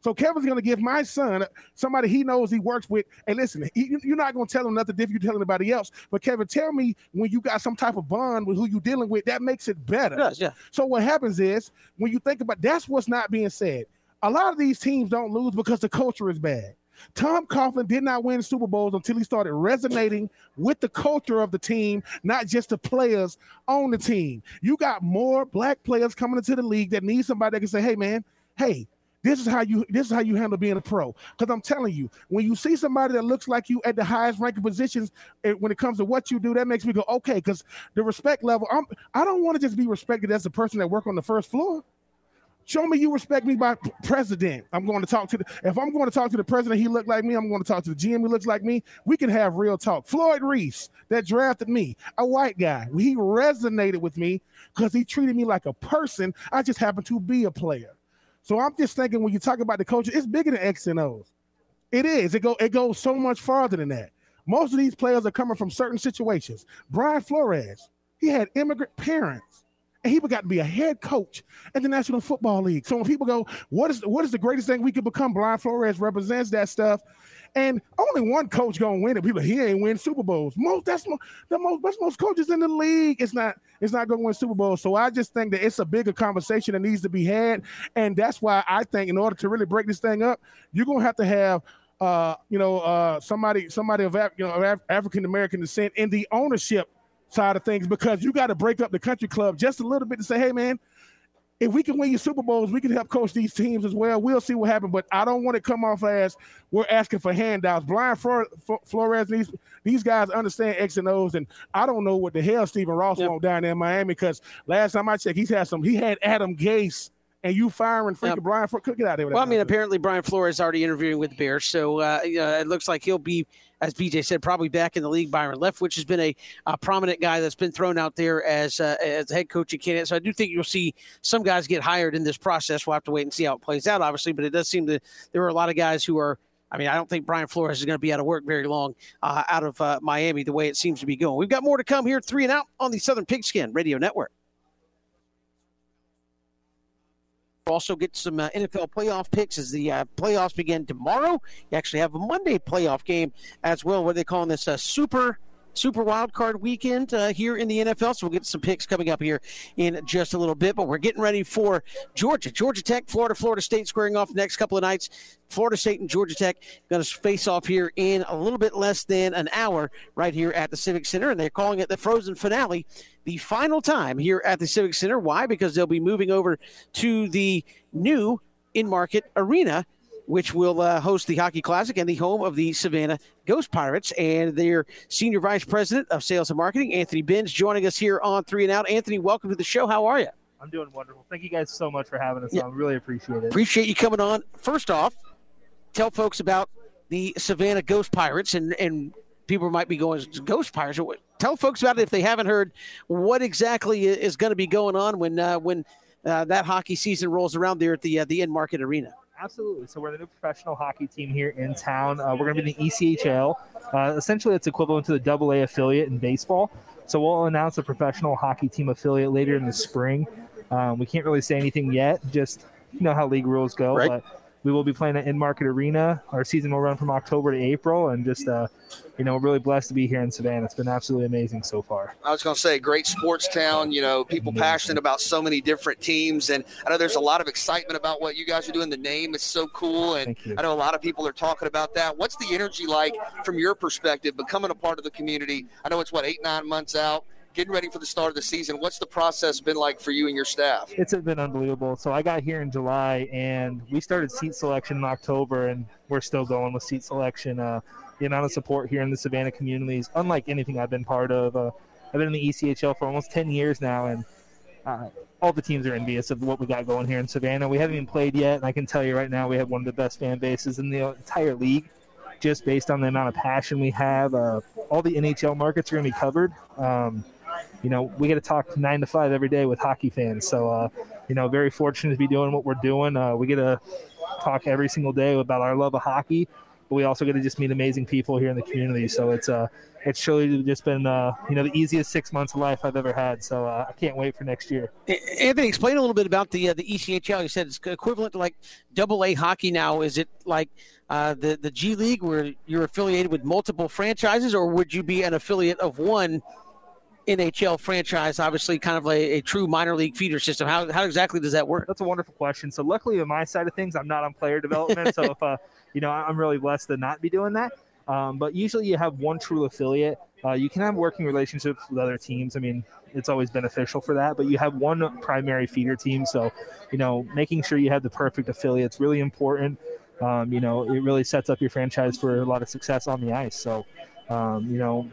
So Kevin's gonna give my son somebody he knows he works with. And listen, he, you're not gonna tell him nothing different you tell anybody else. But Kevin, tell me when you got some type of bond with who you're dealing with, that makes it better. It does, yeah. So what happens is when you think about that's what's not being said. A lot of these teams don't lose because the culture is bad. Tom Coughlin did not win Super Bowls until he started resonating with the culture of the team, not just the players on the team. You got more black players coming into the league that need somebody that can say, "Hey, man, hey." This is how you this is how you handle being a pro. Because I'm telling you, when you see somebody that looks like you at the highest ranking positions, eh, when it comes to what you do, that makes me go, okay. Because the respect level, I'm I don't want to just be respected as the person that work on the first floor. Show me you respect me by president. I'm going to talk to the if I'm going to talk to the president, he look like me. I'm going to talk to the GM, he looks like me. We can have real talk. Floyd Reese, that drafted me, a white guy, he resonated with me because he treated me like a person. I just happened to be a player. So I'm just thinking when you talk about the culture, it's bigger than X and O's. It is. It go. It goes so much farther than that. Most of these players are coming from certain situations. Brian Flores, he had immigrant parents, and he got to be a head coach at the National Football League. So when people go, "What is what is the greatest thing we could become?" Brian Flores represents that stuff, and only one coach gonna win it. People, he ain't win Super Bowls. Most that's mo- the most that's most coaches in the league. It's not it's not gonna win Super Bowls. So I just think that it's a bigger conversation that needs to be had, and that's why I think in order to really break this thing up, you're gonna have to have uh, you know, uh, somebody, somebody of Af- you know, Af- African American descent in the ownership side of things, because you got to break up the country club just a little bit to say, hey, man, if we can win you Super Bowls, we can help coach these teams as well. We'll see what happens, but I don't want to come off as we're asking for handouts. Brian Flor- Flores, these these guys understand X and O's, and I don't know what the hell Stephen Ross Yep. want down there in Miami because last time I checked, he's had some. He had Adam Gase, and you firing freaking. Brian. Flores. Get out of there. with Well, I mean, apparently Brian Flores is already interviewing with the Bears, so uh, you know, it looks like he'll be, as BJ said, probably back in the league. Byron Leftwich has been a, a prominent guy that's been thrown out there as uh, as head coaching candidate. So I do think you'll see some guys get hired in this process. We'll have to wait and see how it plays out, obviously. But it does seem that there are a lot of guys who are. I mean, I don't think Brian Flores is going to be out of work very long uh, out of uh, Miami, the way it seems to be going. We've got more to come here, three and out on the Southern Pigskin Radio Network. Also get some uh, NFL playoff picks as the uh, playoffs begin tomorrow. You actually have a Monday playoff game as well. What are they calling this? A super super wild card weekend uh, here in the NFL. So we'll get some picks coming up here in just a little bit. But we're getting ready for Georgia, Georgia Tech, Florida, Florida State squaring off next couple of nights. Florida State and Georgia Tech going to face off here in a little bit less than an hour right here at the Civic Center, and they're calling it the Frozen Finale. The final time here at the Civic Center. Why? Because they'll be moving over to the new Enmarket arena which will uh, host the Hockey Classic and the home of the Savannah Ghost Pirates. And their Senior Vice President of Sales and Marketing, Anthony Benz, joining us here on Three and Out. Anthony, welcome to the show. How are you? I'm doing wonderful. Thank you guys so much for having us Yeah. on. Really appreciate it. Appreciate you coming on. First off, tell folks about the Savannah Ghost Pirates and, and people might be going, Ghost Pirates? Tell folks about it if they haven't heard what exactly is going to be going on when uh, when uh, that hockey season rolls around there at the uh, the Enmarket arena. Absolutely. So we're the new professional hockey team here in town. Uh, we're going to be in the ECHL. Uh, essentially, it's equivalent to the Double A affiliate in baseball. So we'll announce a professional hockey team affiliate later in the spring. Um, we can't really say anything yet. Just you know how league rules go. Right. But we will be playing at Enmarket Arena. Our season will run from October to April, and just uh, you know, we're really blessed to be here in Savannah. It's been absolutely amazing so far. I was going to say, great sports town. You know, people passionate about so many different teams, and I know there's a lot of excitement about what you guys are doing. The name is so cool, and I know a lot of people are talking about that. What's the energy like from your perspective, becoming a part of the community? I know it's what eight, nine months out getting ready for the start of the season. What's the process been like for you and your staff? It's been unbelievable. So I got here in July, and we started seat selection in October, and we're still going with seat selection. Uh, the amount of support here in the Savannah community is unlike anything I've been part of. Uh, I've been in the ECHL for almost 10 years now, and uh, all the teams are envious of what we got going here in Savannah. We haven't even played yet, and I can tell you right now we have one of the best fan bases in the entire league, just based on the amount of passion we have. Uh, all the NHL markets are going to be covered. Um, you know, we get to talk nine to five every day with hockey fans. So, uh, you know, very fortunate to be doing what we're doing. Uh, we get to talk every single day about our love of hockey, but we also get to just meet amazing people here in the community. So it's uh, it's truly just been uh, you know the easiest six months of life I've ever had. So uh, I can't wait for next year. Anthony, explain a little bit about the uh, the ECHL. You said it's equivalent to like Double A hockey now. Is it like uh, the the G League where you're affiliated with multiple franchises, or would you be an affiliate of one? NHL franchise, obviously kind of a, a, true minor league feeder system. How, how exactly does that work? That's a wonderful question. So luckily on my side of things, I'm not on player development. so if, uh, you know, I'm really blessed to not be doing that. Um, but usually you have one true affiliate. Uh, you can have working relationships with other teams. I mean, it's always beneficial for that, but you have one primary feeder team. So, you know, making sure you have the perfect affiliate is really important. Um, you know, it really sets up your franchise for a lot of success on the ice. So, um, you know,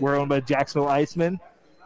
we're owned by Jacksonville Icemen.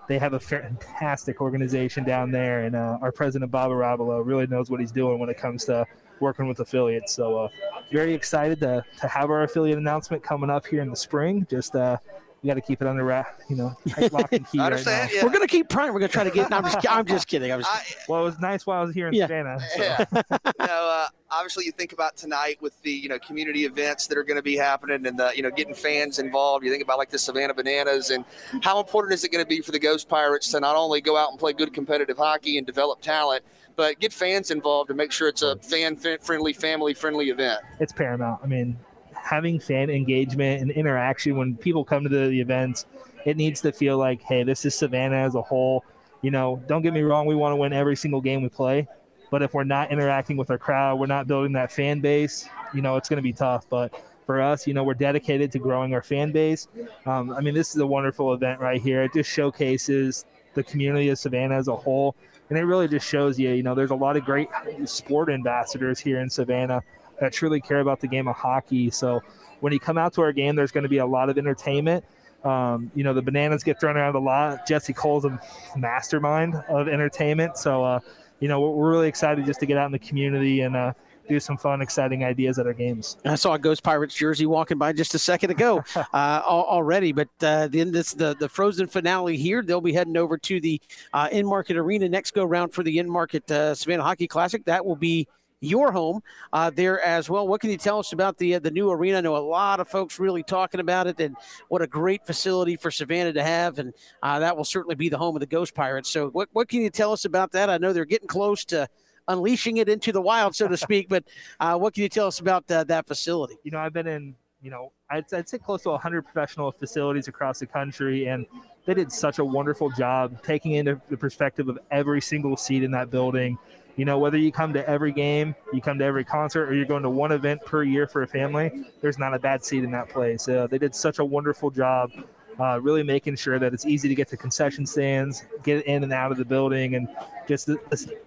They have a fantastic organization down there, and uh, our president Bob Ohrablo really knows what he's doing when it comes to working with affiliates. So, uh, very excited to to have our affiliate announcement coming up here in the spring. Just uh, we got to keep it under wrap, you know, lock and key right. Yeah. We're gonna keep trying. We're gonna try to get. No, I'm, just, I'm just kidding. I was. I, well, it was nice while I was here in yeah. Savannah. So. Yeah. you know, uh, obviously, you think about tonight with the you know community events that are going to be happening, and the you know getting fans involved. You think about like the Savannah Bananas, and how important is it going to be for the Ghost Pirates to not only go out and play good competitive hockey and develop talent, but get fans involved and make sure it's a fan friendly, family friendly event. It's paramount. I mean, having fan engagement and interaction when people come to the events it needs to feel like, hey, this is Savannah as a whole. You know, don't get me wrong, we want to win every single game we play. But if we're not interacting with our crowd, we're not building that fan base, you know, it's going to be tough. But for us, you know, we're dedicated to growing our fan base. Um, I mean, this is a wonderful event right here. It just showcases the community of Savannah as a whole. And it really just shows you, you know, there's a lot of great sport ambassadors here in Savannah that truly care about the game of hockey. So when you come out to our game, there's going to be a lot of entertainment. Um, you know, the bananas get thrown around a lot. Jesse Cole's a mastermind of entertainment. So, uh, you know, we're, really excited just to get out in the community and uh, do some fun, exciting ideas at our games. I saw a Ghost Pirates jersey walking by just a second ago uh, already, but uh, then this the the Frozen finale here. They'll be heading over to the uh, Enmarket arena next go round for the Enmarket uh, Savannah Hockey Classic. That will be your home uh, there as well. What can you tell us about the uh, the new arena? I know a lot of folks really talking about it, and what a great facility for Savannah to have, and uh, that will certainly be the home of the Ghost Pirates. So, what what can you tell us about that? I know they're getting close to unleashing it into the wild, so to speak. but uh, what can you tell us about uh, that facility? You know, I've been in. You know, I'd, I'd say close to 100 professional facilities across the country, and they did such a wonderful job taking into the perspective of every single seat in that building you know, whether you come to every game, you come to every concert, or you're going to one event per year for a family, there's not a bad seat in that place. Uh, they did such a wonderful job, uh, really making sure that it's easy to get to concession stands, get in and out of the building, and just the,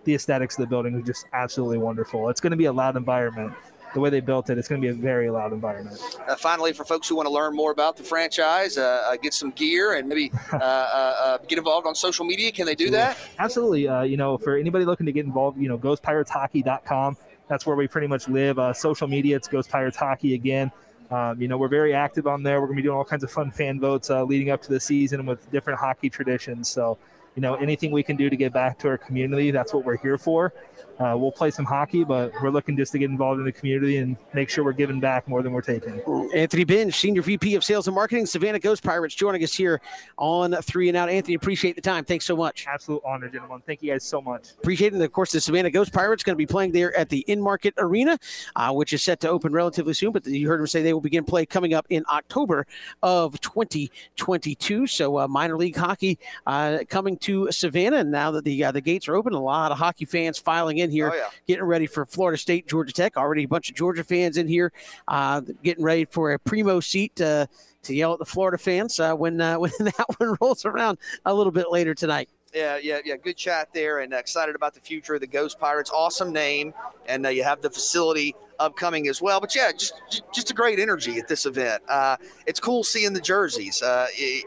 the aesthetics of the building is just absolutely wonderful. It's going to be a loud environment the way they built it, it's going to be a very loud environment. Uh, finally, for folks who want to learn more about the franchise, uh, uh get some gear, and maybe uh, uh, get involved on social media, can they do that? Absolutely. you know, for anybody looking to get involved, you know, ghostpirateshockey.com. That's where we pretty much live. social media, it's Ghost Pirates Hockey again. Um, you know, we're very active on there. We're going to be doing all kinds of fun fan votes leading up to the season with different hockey traditions. So, you know, anything we can do to get back to our community, that's what we're here for. Uh, we'll play some hockey, but we're looking just to get involved in the community and make sure we're giving back more than we're taking. Anthony Binge, Senior VP of Sales and Marketing, Savannah Ghost Pirates, joining us here on Three and Out. Anthony, appreciate the time. Thanks so much. Absolute honor, gentlemen. Thank you guys so much. Appreciate it. And of course, the Savannah Ghost Pirates going to be playing there at the Enmarket Arena, uh, which is set to open relatively soon. But you heard him say they will begin play coming up in October of 2022. So uh, minor league hockey uh, coming to Savannah. And now that the uh, the gates are open, a lot of hockey fans filing in here, Oh, yeah. getting ready for Florida State, Georgia Tech. Already a bunch of Georgia fans in here, uh, getting ready for a primo seat. Uh, to yell at the Florida fans uh, when uh, when that one rolls around a little bit later tonight. Yeah, yeah, yeah. Good chat there, and excited about the future of the Ghost Pirates. Awesome name, and uh, you have the facility upcoming as well. But yeah, just just a great energy at this event. Uh, it's cool seeing the jerseys. Uh, y-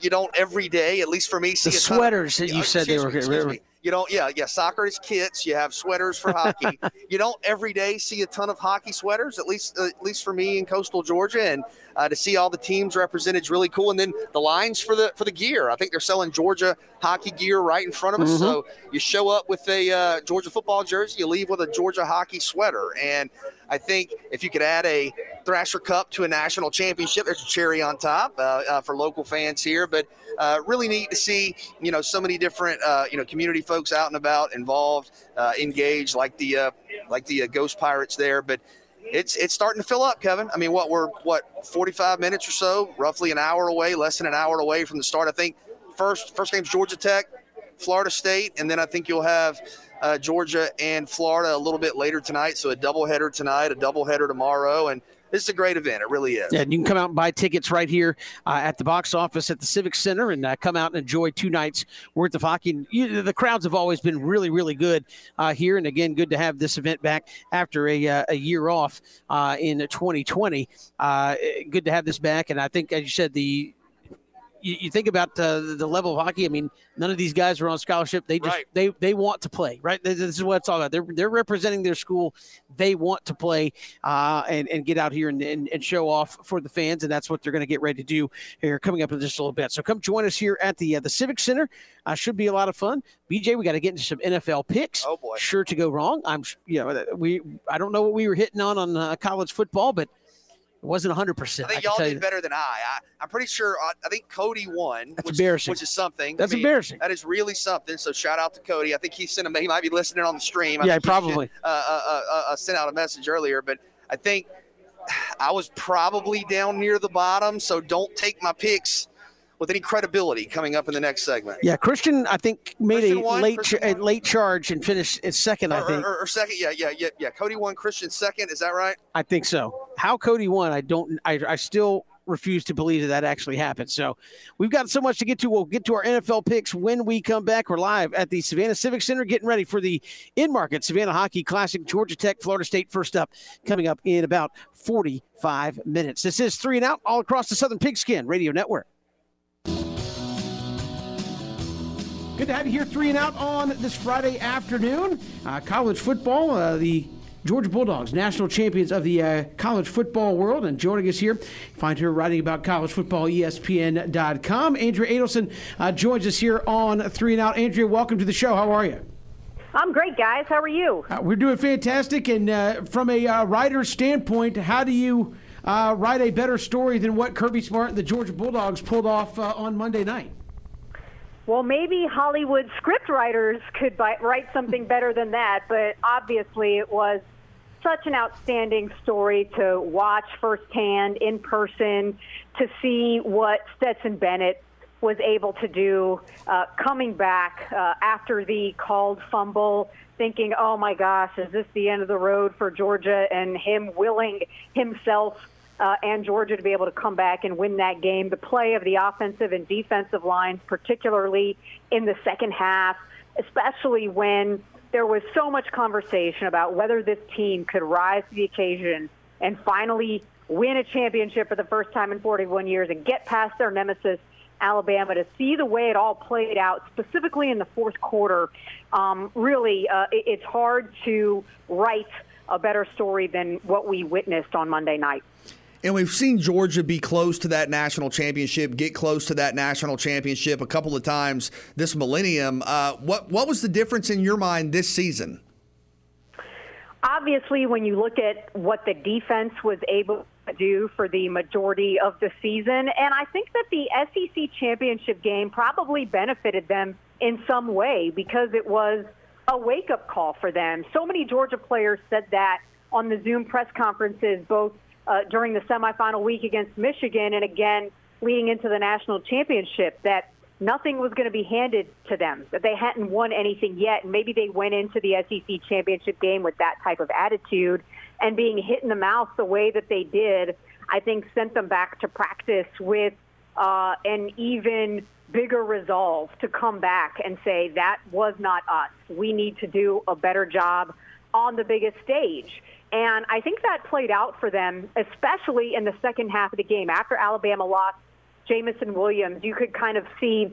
you don't every day, at least for me, see The ton of- sweaters that you said they were me, excuse getting me. You don't, yeah, yeah. Soccer is kits. You have sweaters for hockey. you don't every day see a ton of hockey sweaters. At least, at least for me in coastal Georgia, and uh, to see all the teams represented is really cool. And then the lines for the for the gear. I think they're selling Georgia hockey gear right in front of us. Mhm. So you show up with a uh, Georgia football jersey, you leave with a Georgia hockey sweater, and I think if you could add a Thrasher Cup to a national championship, there's a cherry on top uh, uh, for local fans here. But uh, really neat to see, you know, so many different, uh, you know, community folks out and about, involved, uh, engaged, like the like the Ghost Pirates there. But it's it's starting to fill up, Kevin. I mean, what we're what 45 minutes or so, roughly an hour away, less than an hour away from the start. I think first first game's Georgia Tech, Florida State, and then I think you'll have uh, Georgia and Florida a little bit later tonight. So a doubleheader tonight, a doubleheader tomorrow, and this is a great event. It really is. Yeah, and you can come out and buy tickets right here uh, at the box office at the Civic Center and uh, come out and enjoy two nights worth of hockey. And you, the crowds have always been really, really good uh, here. And again, good to have this event back after a, uh, a year off uh, in 2020. Uh, good to have this back. And I think, as you said, the you, you think about uh, the level of hockey. I mean, none of these guys are on scholarship. They just Right. they they want to play, right? This is what it's all about. They're they're representing their school. They want to play uh, and and get out here and, and, and show off for the fans, and that's what they're going to get ready to do here coming up in just a little bit. So come join us here at the uh, the Civic Center. Uh, should be a lot of fun. BJ, we got to get into some NFL picks. Oh boy. Sure to go wrong. I'm you know we I don't know what we were hitting on on uh, college football, but it wasn't 100. percent I think y'all did better than I. I I'm pretty sure. uh, I, I think Cody won. That's which, embarrassing. Which is something. That's I embarrassing. That is really something. So shout out to Cody. I think he sent a. He might be listening on the stream. I Yeah, probably. should, Uh, uh, uh, uh, sent out a message earlier, but I think I was probably down near the bottom. So don't take my picks with any credibility coming up in the next segment. Yeah, Christian, I think made Christian a won? late Christian a late charge and finished at second. I Or, think. or, or second, yeah, yeah, yeah, yeah. Cody won. Christian second. Is that right? I think so. How Cody won, I don't. I, I still refuse to believe that that actually happened. So we've got so much to get to. We'll get to our NFL picks when we come back. We're live at the Savannah Civic Center, getting ready for the Enmarket Savannah Hockey Classic. Georgia Tech, Florida State, first up, coming up in about 45 minutes. This is three and out all across the Southern Pigskin Radio Network. Good to have you here, three and out on this Friday afternoon. Uh, college football, uh, the Georgia Bulldogs, national champions of the uh, college football world. And joining us here, find her writing about college football, ESPN.com. Andrea Adelson uh, joins us here on three and out. Andrea, welcome to the show. How are you? I'm great, guys. How are you? Uh, we're doing fantastic. And uh, from a uh, writer's standpoint, how do you uh, write a better story than what Kirby Smart and the Georgia Bulldogs pulled off uh, on Monday night? Well, maybe Hollywood scriptwriters could bi- write something better than that, but obviously it was such an outstanding story to watch firsthand in person, to see what Stetson Bennett was able to do uh, coming back uh, after the called fumble, thinking, oh my gosh, is this the end of the road for Georgia? And him willing himself uh, and Georgia to be able to come back and win that game. The play of the offensive and defensive lines, particularly in the second half, especially when there was so much conversation about whether this team could rise to the occasion and finally win a championship for the first time in 41 years and get past their nemesis. Alabama to see the way it all played out, specifically in the fourth quarter. Um, really, uh, it, it's hard to write a better story than what we witnessed on Monday night. And we've seen Georgia be close to that national championship, get close to that national championship a couple of times this millennium. Uh, what what was the difference in your mind this season? obviously, when you look at what the defense was able to do for the majority of the season, and I think that the SEC championship game probably benefited them in some way because it was a wake up call for them. So many Georgia players said that on the Zoom press conferences, both uh, during the semifinal week against Michigan and again leading into the national championship, that nothing was going to be handed to them, that they hadn't won anything yet. And maybe they went into the SEC championship game with that type of attitude and being hit in the mouth the way that they did, I think sent them back to practice with uh, an even bigger resolve to come back and say, that was not us. We need to do a better job on the biggest stage. And I think that played out for them, especially in the second half of the game. After Alabama lost Jameson Williams, you could kind of see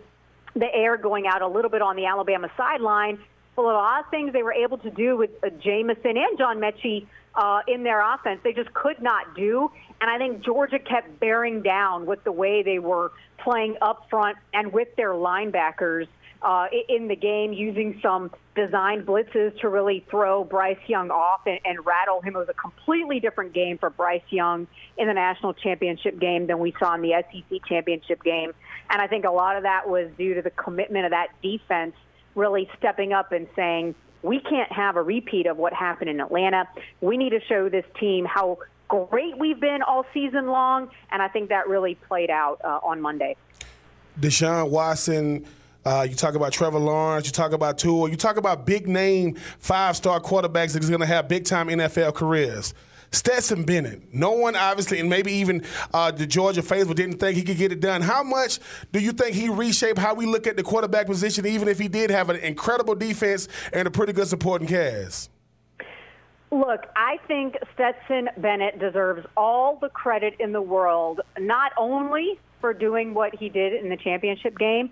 the air going out a little bit on the Alabama sideline. Well, a lot of things they were able to do with uh, Jameson and John Metchie uh, in their offense, they just could not do. And I think Georgia kept bearing down with the way they were playing up front and with their linebackers uh, in the game, using some designed blitzes to really throw Bryce Young off and, and rattle him. It was a completely different game for Bryce Young in the national championship game than we saw in the SEC championship game. And I think a lot of that was due to the commitment of that defense really stepping up and saying, we can't have a repeat of what happened in Atlanta. We need to show this team how great we've been all season long, and I think that really played out uh, on Monday. Deshaun Watson. Uh, you talk about Trevor Lawrence, you talk about Tua, you talk about big name five star quarterbacks that are going to have big time NFL careers. Stetson Bennett. No one, obviously, and maybe even uh, the Georgia faithful didn't think he could get it done. How much do you think he reshaped how we look at the quarterback position, even if he did have an incredible defense and a pretty good supporting cast? Look, I think Stetson Bennett deserves all the credit in the world, not only for doing what he did in the championship game,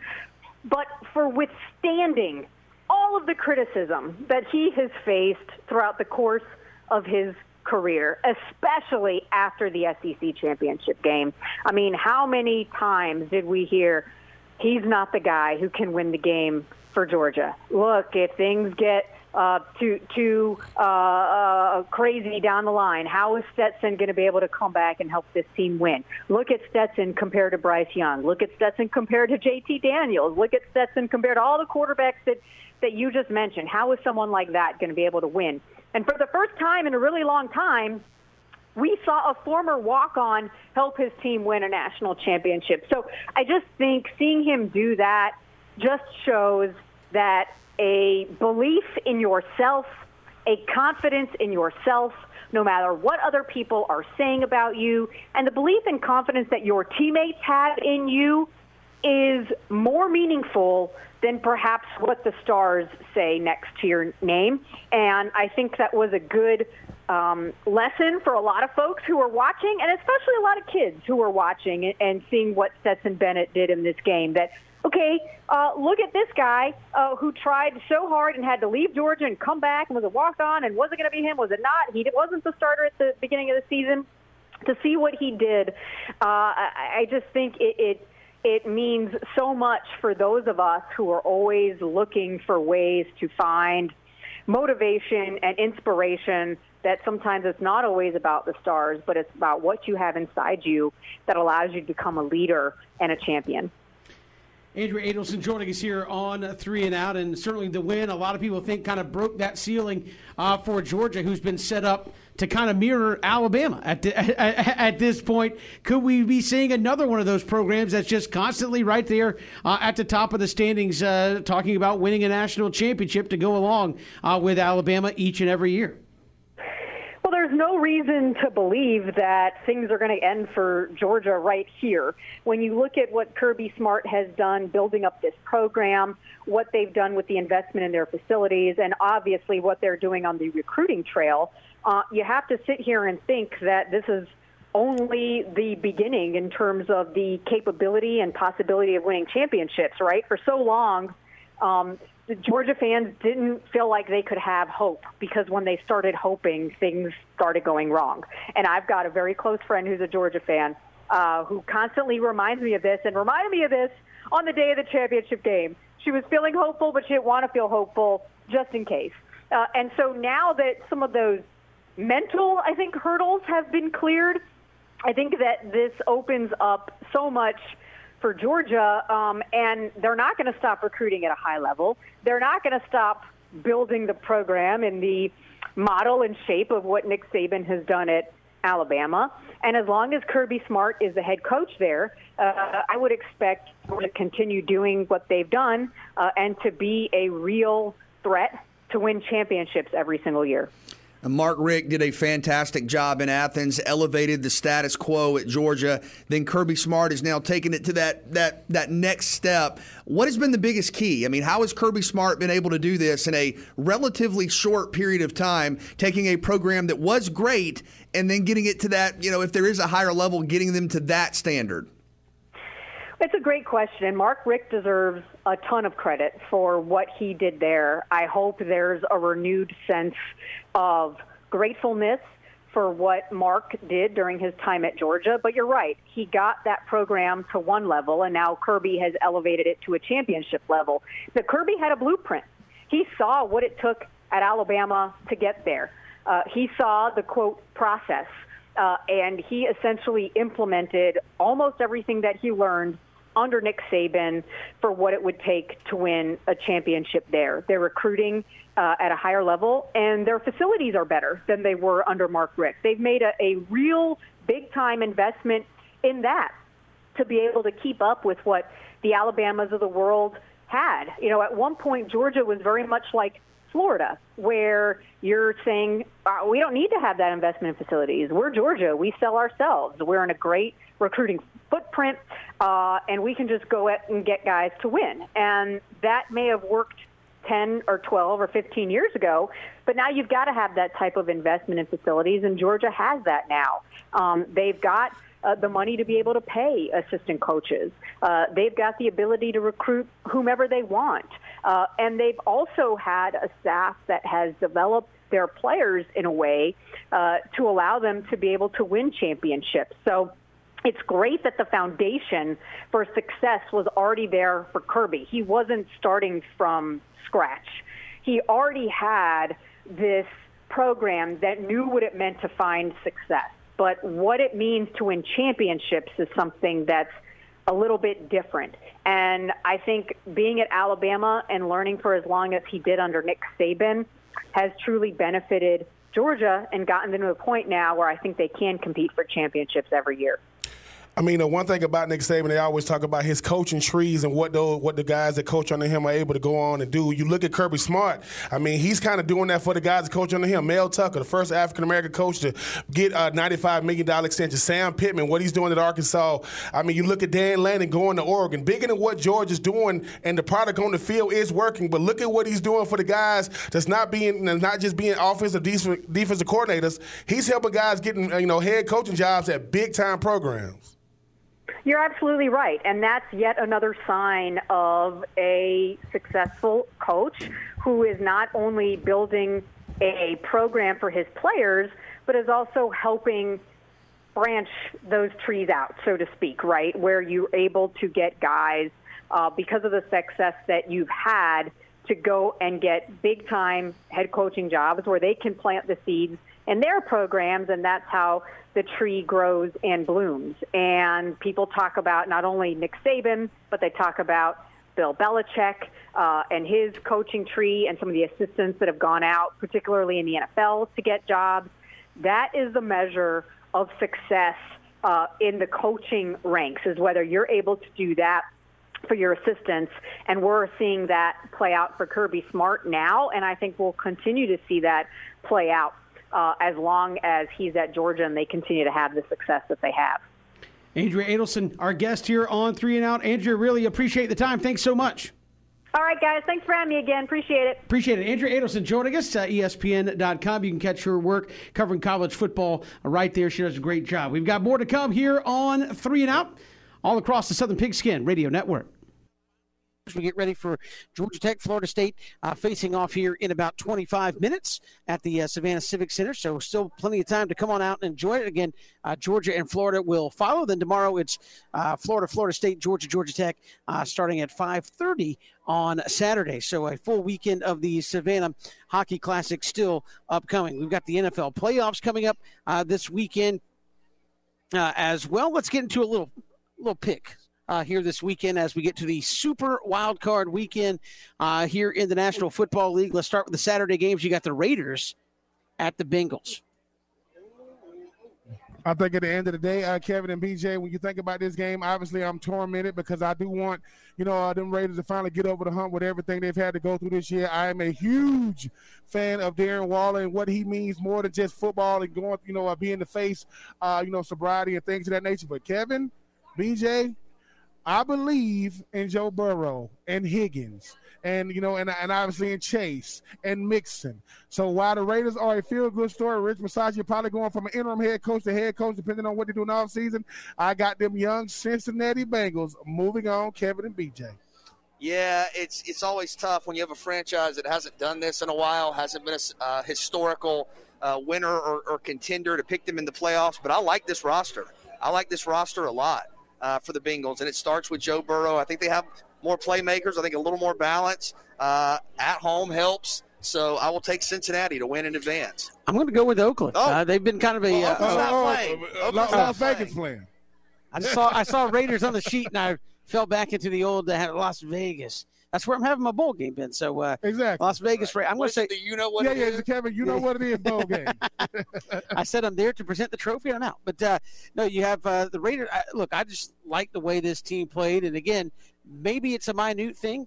but for withstanding all of the criticism that he has faced throughout the course of his career, especially after the SEC championship game. I mean, how many times did we hear he's not the guy who can win the game for Georgia? Look, if things get uh, too too uh, uh, crazy down the line. How is Stetson going to be able to come back and help this team win? Look at Stetson compared to Bryce Young. Look at Stetson compared to J.T. Daniels. Look at Stetson compared to all the quarterbacks that that you just mentioned. How is someone like that going to be able to win? And for the first time in a really long time, we saw a former walk-on help his team win a national championship. So I just think seeing him do that just shows that a belief in yourself, a confidence in yourself, no matter what other people are saying about you, and the belief and confidence that your teammates have in you is more meaningful than perhaps what the stars say next to your name. And I think that was a good um, lesson for a lot of folks who are watching, and especially a lot of kids who are watching and, seeing what Stetson Bennett did in this game. That okay, uh, look at this guy uh, who tried so hard and had to leave Georgia and come back and was a walk on and was it going to be him? Was it not? He wasn't the starter at the beginning of the season. To see what he did, uh, I, I just think it, it it means so much for those of us who are always looking for ways to find motivation and inspiration that sometimes it's not always about the stars, but it's about what you have inside you that allows you to become a leader and a champion. Andrea Adelson joining us here on Three and Out, and certainly the win, a lot of people think kind of broke that ceiling uh, for Georgia, who's been set up to kind of mirror Alabama at, the, at, this point. Could we be seeing another one of those programs that's just constantly right there uh, at the top of the standings, uh, talking about winning a national championship to go along uh, with Alabama each and every year? Well, there's no reason to believe that things are going to end for Georgia right here. When you look at what Kirby Smart has done building up this program, what they've done with the investment in their facilities, and obviously what they're doing on the recruiting trail, uh, you have to sit here and think that this is only the beginning in terms of the capability and possibility of winning championships, right? For so long, um, the Georgia fans didn't feel like they could have hope because when they started hoping, things started going wrong. And I've got a very close friend who's a Georgia fan uh, who constantly reminds me of this and reminded me of this on the day of the championship game. She was feeling hopeful, but she didn't want to feel hopeful just in case. Uh, and so now that some of those mental, I think, hurdles have been cleared, I think that this opens up so much for Georgia, um, and they're not going to stop recruiting at a high level. They're not going to stop building the program in the model and shape of what Nick Saban has done at Alabama. And as long as Kirby Smart is the head coach there, uh, I would expect to continue doing what they've done uh, and to be a real threat to win championships every single year. Mark Richt did a fantastic job in Athens, elevated the status quo at Georgia. Then Kirby Smart is now taking it to that that that next step. What has been the biggest key? I mean, how has Kirby Smart been able to do this in a relatively short period of time, taking a program that was great and then getting it to that, you know, if there is a higher level, getting them to that standard? It's a great question, and Mark Richt deserves a ton of credit for what he did there. I hope there's a renewed sense of gratefulness for what Mark did during his time at Georgia. But you're right, he got that program to one level, and now Kirby has elevated it to a championship level. But Kirby had a blueprint. He saw what it took at Alabama to get there. Uh, he saw the quote process, uh, and he essentially implemented almost everything that he learned under Nick Saban for what it would take to win a championship there. They're recruiting uh, at a higher level, and their facilities are better than they were under Mark Richt. They've made a, a real big time investment in that to be able to keep up with what the Alabamas of the world had. You know, at one point, Georgia was very much like Florida, where you're saying, uh, we don't need to have that investment in facilities. We're Georgia. We sell ourselves. We're in a great recruiting footprint, uh, and we can just go out and get guys to win. And that may have worked 10 or 12 or 15 years ago, but now you've got to have that type of investment in facilities, and Georgia has that now. Um, they've got uh, the money to be able to pay assistant coaches. Uh, they've got the ability to recruit whomever they want. Uh, and they've also had a staff that has developed their players in a way uh, to allow them to be able to win championships. So it's great that the foundation for success was already there for Kirby. He wasn't starting from scratch. He already had this program that knew what it meant to find success. But what it means to win championships is something that's a little bit different. And I think being at Alabama and learning for as long as he did under Nick Saban has truly benefited Georgia and gotten them to a point now where I think they can compete for championships every year. I mean, the one thing about Nick Saban, they always talk about his coaching trees and what those, what the guys that coach under him are able to go on and do. You look at Kirby Smart. I mean, he's kind of doing that for the guys that coach under him. Mel Tucker, the first African American coach to get a $95 million extension. Sam Pittman, what he's doing at Arkansas. I mean, you look at Dan Lanning going to Oregon. Bigger than what George is doing, and the product on the field is working. But look at what he's doing for the guys that's not being, not just being offensive defensive coordinators. He's helping guys getting you know head coaching jobs at big time programs. You're absolutely right. And that's yet another sign of a successful coach who is not only building a program for his players, but is also helping branch those trees out, so to speak, right? Where you're able to get guys, uh, because of the success that you've had, to go and get big time head coaching jobs where they can plant the seeds in their programs, and that's how the tree grows and blooms. And people talk about not only Nick Saban, but they talk about Bill Belichick uh, and his coaching tree and some of the assistants that have gone out, particularly in the NFL, to get jobs. That is the measure of success uh, in the coaching ranks, is whether you're able to do that for your assistants. And we're seeing that play out for Kirby Smart now, and I think we'll continue to see that play out uh, as long as he's at Georgia and they continue to have the success that they have. Andrea Adelson, our guest here on Three and Out. Andrea, really appreciate the time. Thanks so much. All right, guys. Thanks for having me again. Appreciate it. Appreciate it. Andrea Adelson joining us at ESPN.com. You can catch her work covering college football right there. She does a great job. We've got more to come here on Three and Out, all across the Southern Pigskin Radio Network. As we get ready for Georgia Tech, Florida State uh, facing off here in about 25 minutes at the uh, Savannah Civic Center. So still plenty of time to come on out and enjoy it. Again, uh, Georgia and Florida will follow. Then tomorrow it's uh, Florida, Florida State, Georgia, Georgia Tech, uh, starting at 5:30 on Saturday. So a full weekend of the Savannah Hockey Classic still upcoming. We've got the NFL playoffs coming up uh, this weekend as well. Let's get into a little little pick. Uh, here this weekend, as we get to the Super Wild Card weekend uh, here in the National Football League. Let's start with the Saturday games. You got the Raiders at the Bengals. I think at the end of the day, uh, Kevin and BJ, when you think about this game, obviously I'm tormented because I do want, you know, uh, them Raiders to finally get over the hump with everything they've had to go through this year. I am a huge fan of Darren Waller and what he means more than just football and going, you know, uh, being the face, uh, you know, sobriety and things of that nature. But Kevin, BJ, I believe in Joe Burrow and Higgins and you know, and, and obviously in Chase and Mixon. So while the Raiders are a feel good story, Rich Bisaccia probably going from an interim head coach to head coach, depending on what they do in the offseason. I got them young Cincinnati Bengals moving on, Kevin and BJ. Yeah, it's it's always tough when you have a franchise that hasn't done this in a while, hasn't been a uh, historical uh, winner or, or, contender to pick them in the playoffs. But I like this roster. I like this roster a lot uh, for the Bengals, and it starts with Joe Burrow. I think they have more playmakers. I think a little more balance uh, at home helps. So I will take Cincinnati to win in advance. I'm going to go with Oakland. Oh. Uh, they've been kind of a well, Oakland's uh, not playing. Oakland's Las Vegas playing. I saw I saw Raiders on the sheet and I fell back into the old uh, Las Vegas. That's where I'm having my bowl game, Ben. So uh, exactly, Las Vegas. Right. I'm going to say, do you know what? Yeah, yeah, is? Kevin. You know what it is, bowl game. I said I'm there to present the trophy, and I'm out. But uh, no, you have uh, the Raiders. I, look, I just like the way this team played, and again, maybe it's a minute thing,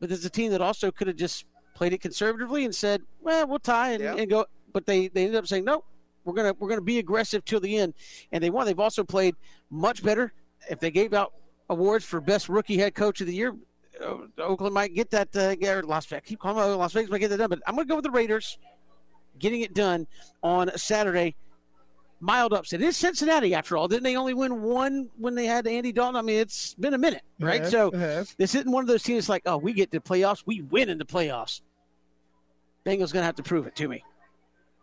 but there's a team that also could have just played it conservatively and said, "Well, we'll tie and, yeah. and go." But they they ended up saying, "No, we're gonna we're gonna be aggressive till the end," and they won. They've also played much better. If they gave out awards for best rookie head coach of the year, Oakland might get that. Uh, Las Vegas, keep calling Las Vegas might get that done. But I'm gonna go with the Raiders, getting it done on Saturday mild upset. It is Cincinnati, after all. Didn't they only win one when they had Andy Dalton? I mean, it's been a minute, right? Yes, so yes. this isn't one of those teams like, oh, we get to playoffs, we win in the playoffs. Bengals going to have to prove it to me.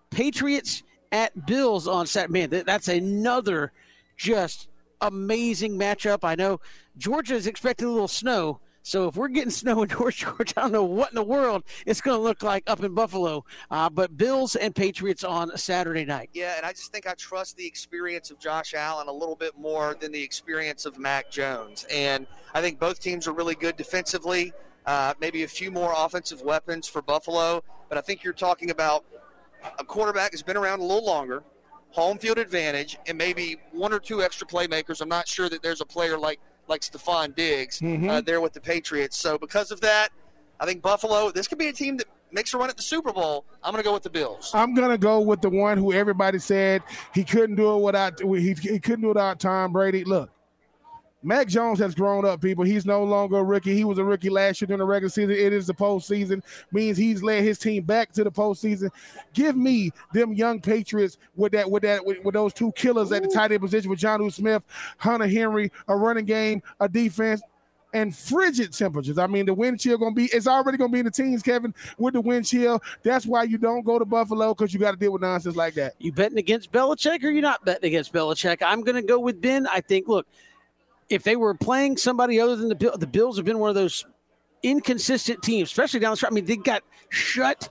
Patriots at Bills on Saturday. Man, that's another just amazing matchup. I know Georgia is expecting a little snow. So if we're getting snow in North Georgia, I don't know what in the world it's going to look like up in Buffalo. Uh, but Bills and Patriots on Saturday night. Yeah, and I just think I trust the experience of Josh Allen a little bit more than the experience of Mac Jones. And I think both teams are really good defensively. Uh, maybe a few more offensive weapons for Buffalo, but I think you're talking about a quarterback has been around a little longer, home field advantage, and maybe one or two extra playmakers. I'm not sure that there's a player like like Stefon Diggs mm-hmm. uh, there with the Patriots. So because of that, I think Buffalo. This could be a team that makes a run at the Super Bowl. I'm going to go with the Bills. I'm going to go with the one who everybody said he couldn't do it without he, he couldn't do it without Tom Brady. Look, Mac Jones has grown up, people. He's no longer a rookie. He was a rookie last year during the regular season. It is the postseason. Means he's led his team back to the postseason. Give me them young Patriots with that, with that, with, with those two killers Ooh. at the tight end position with Jonnu Smith, Hunter Henry, a running game, a defense and frigid temperatures. I mean, the wind chill gonna be it's already gonna be in the teens, Kevin, with the wind chill. That's why you don't go to Buffalo because you got to deal with nonsense like that. You betting against Belichick or you not betting against Belichick? I'm gonna go with Ben. I think. Look, if they were playing somebody other than the Bill, the Bills have been one of those inconsistent teams, especially down the stretch. I mean, they got shut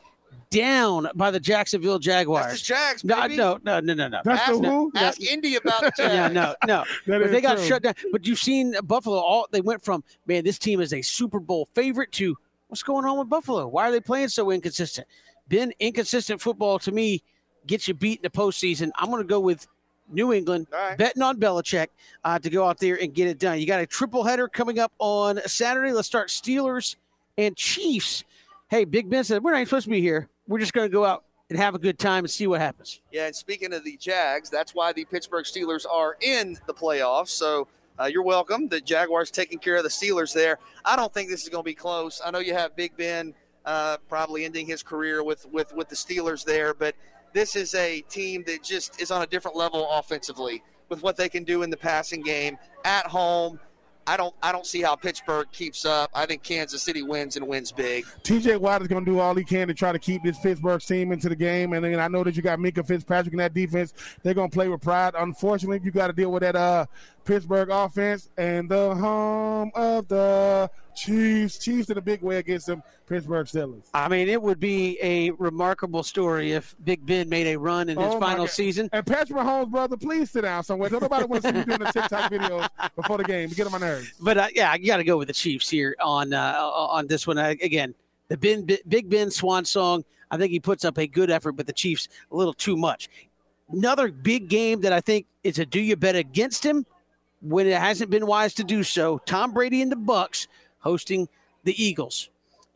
down by the Jacksonville Jaguars. That's the Jags, baby. No, no, no, no, no. That's ask, the who? Ask no. Indy about the Jags. yeah, no, no. but they got true. shut down. But you've seen Buffalo. All they went from man, this team is a Super Bowl favorite to what's going on with Buffalo? Why are they playing so inconsistent? Been inconsistent football to me gets you beat in the postseason. I'm going to go with New England, right. betting on Belichick uh, to go out there and get it done. You got a triple header coming up on Saturday. Let's start Steelers and Chiefs. Hey, Big Ben said, We're not supposed to be here. We're just going to go out and have a good time and see what happens. Yeah, and speaking of the Jags, that's why the Pittsburgh Steelers are in the playoffs. So uh, you're welcome. The Jaguars taking care of the Steelers there. I don't think this is going to be close. I know you have Big Ben uh, probably ending his career with, with, with the Steelers there, but – this is a team that just is on a different level offensively with what they can do in the passing game at home. I don't I don't see how Pittsburgh keeps up. I think Kansas City wins and wins big. TJ Watt is going to do all he can to try to keep this Pittsburgh team into the game. And then I know that you got Minkah Fitzpatrick in that defense. They're going to play with pride. Unfortunately, you got to deal with that uh, Pittsburgh offense and the home of the Chiefs. Chiefs in a big way against them Pittsburgh Steelers. I mean, it would be a remarkable story if Big Ben made a run in his Oh, final God. season. And Patrick Mahomes, brother, please sit down somewhere. Don't nobody want to see you doing the TikTok videos before the game. Get on my nerves. But uh, yeah, I got to go with the Chiefs here on uh, on this one. Uh, again, the ben, Big Ben Swan song. I think he puts up a good effort, but the Chiefs a little too much. Another big game that I think is a do you bet against him when it hasn't been wise to do so. Tom Brady and the Bucs hosting the Eagles.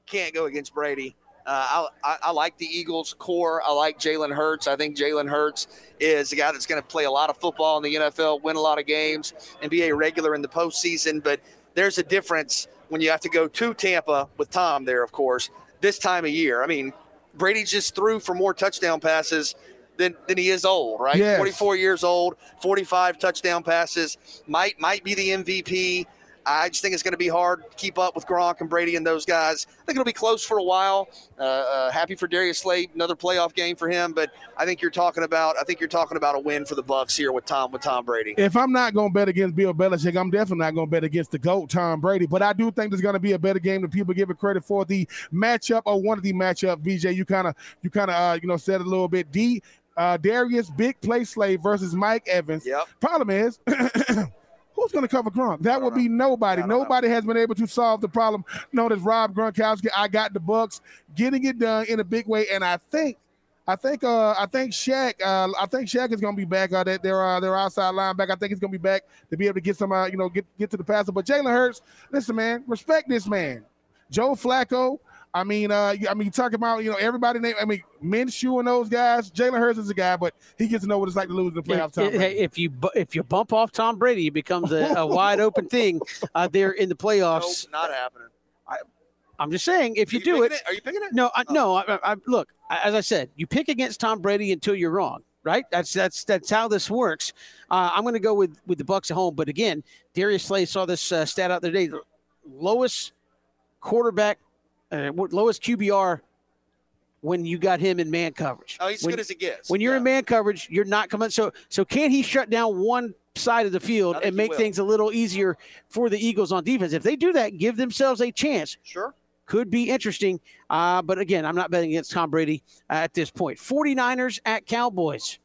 Can't go against Brady. Uh, I, I, I like the Eagles core. I like Jalen Hurts. I think Jalen Hurts is a guy that's going to play a lot of football in the NFL, win a lot of games, and be a regular in the postseason. But there's a difference when you have to go to Tampa with Tom there, of course, this time of year. I mean, Brady just threw for more touchdown passes than, than he is old, right? Yes. 44 years old, 45 touchdown passes, might might be the MVP. I just think it's going to be hard to keep up with Gronk and Brady and those guys. I think it'll be close for a while. Uh, uh, happy for Darius Slay, another playoff game for him. But I think you're talking about I think you're talking about a win for the Bucs here with Tom with Tom Brady. If I'm not going to bet against Bill Belichick, I'm definitely not going to bet against the GOAT, Tom Brady. But I do think there's going to be a better game than people give it credit for. The matchup or one of the matchup, VJ, you kind of you kind of uh, you know said a little bit. D uh, Darius Big Play Slay versus Mike Evans. Yep. Problem is. Who's going to cover Gronk? That would be nobody. Don't know. Nobody has been able to solve the problem known as Rob Gronkowski. I got the Bucs getting it done in a big way, and I think I think uh I think Shaq uh I think Shaq is gonna be back uh that their uh their outside linebacker. I think he's gonna be back to be able to get some uh you know get get to the passer. But Jalen Hurts, listen, man, respect this man. Joe Flacco. I mean, uh, I mean, you talk about you know everybody name. I mean, Minshew and those guys. Jalen Hurts is a guy, but he gets to know what it's like to lose in the playoff If, time. hey, if you bu- if you bump off Tom Brady, it becomes a, a wide open thing uh, there in the Nope, playoffs. not happening. I'm just saying, if Are you, do picking it, Are you picking it? No, I, no. I, I, I- look, as I said, you pick against Tom Brady until you're wrong, right? That's that's that's how this works. Uh, I'm going to go with with the Bucs at home, but again, Darius Slay saw this uh, stat out the other day: lowest quarterback, uh, lowest QBR when you got him in man coverage. Oh, he's as when, good as it gets. when you're in man coverage, you're not coming. So so can he shut down one side of the field and make things a little easier for the Eagles on defense? If they do that, give themselves a chance Sure. could be interesting. Uh, but again, I'm not betting against Tom Brady at this point. 49ers at Cowboys.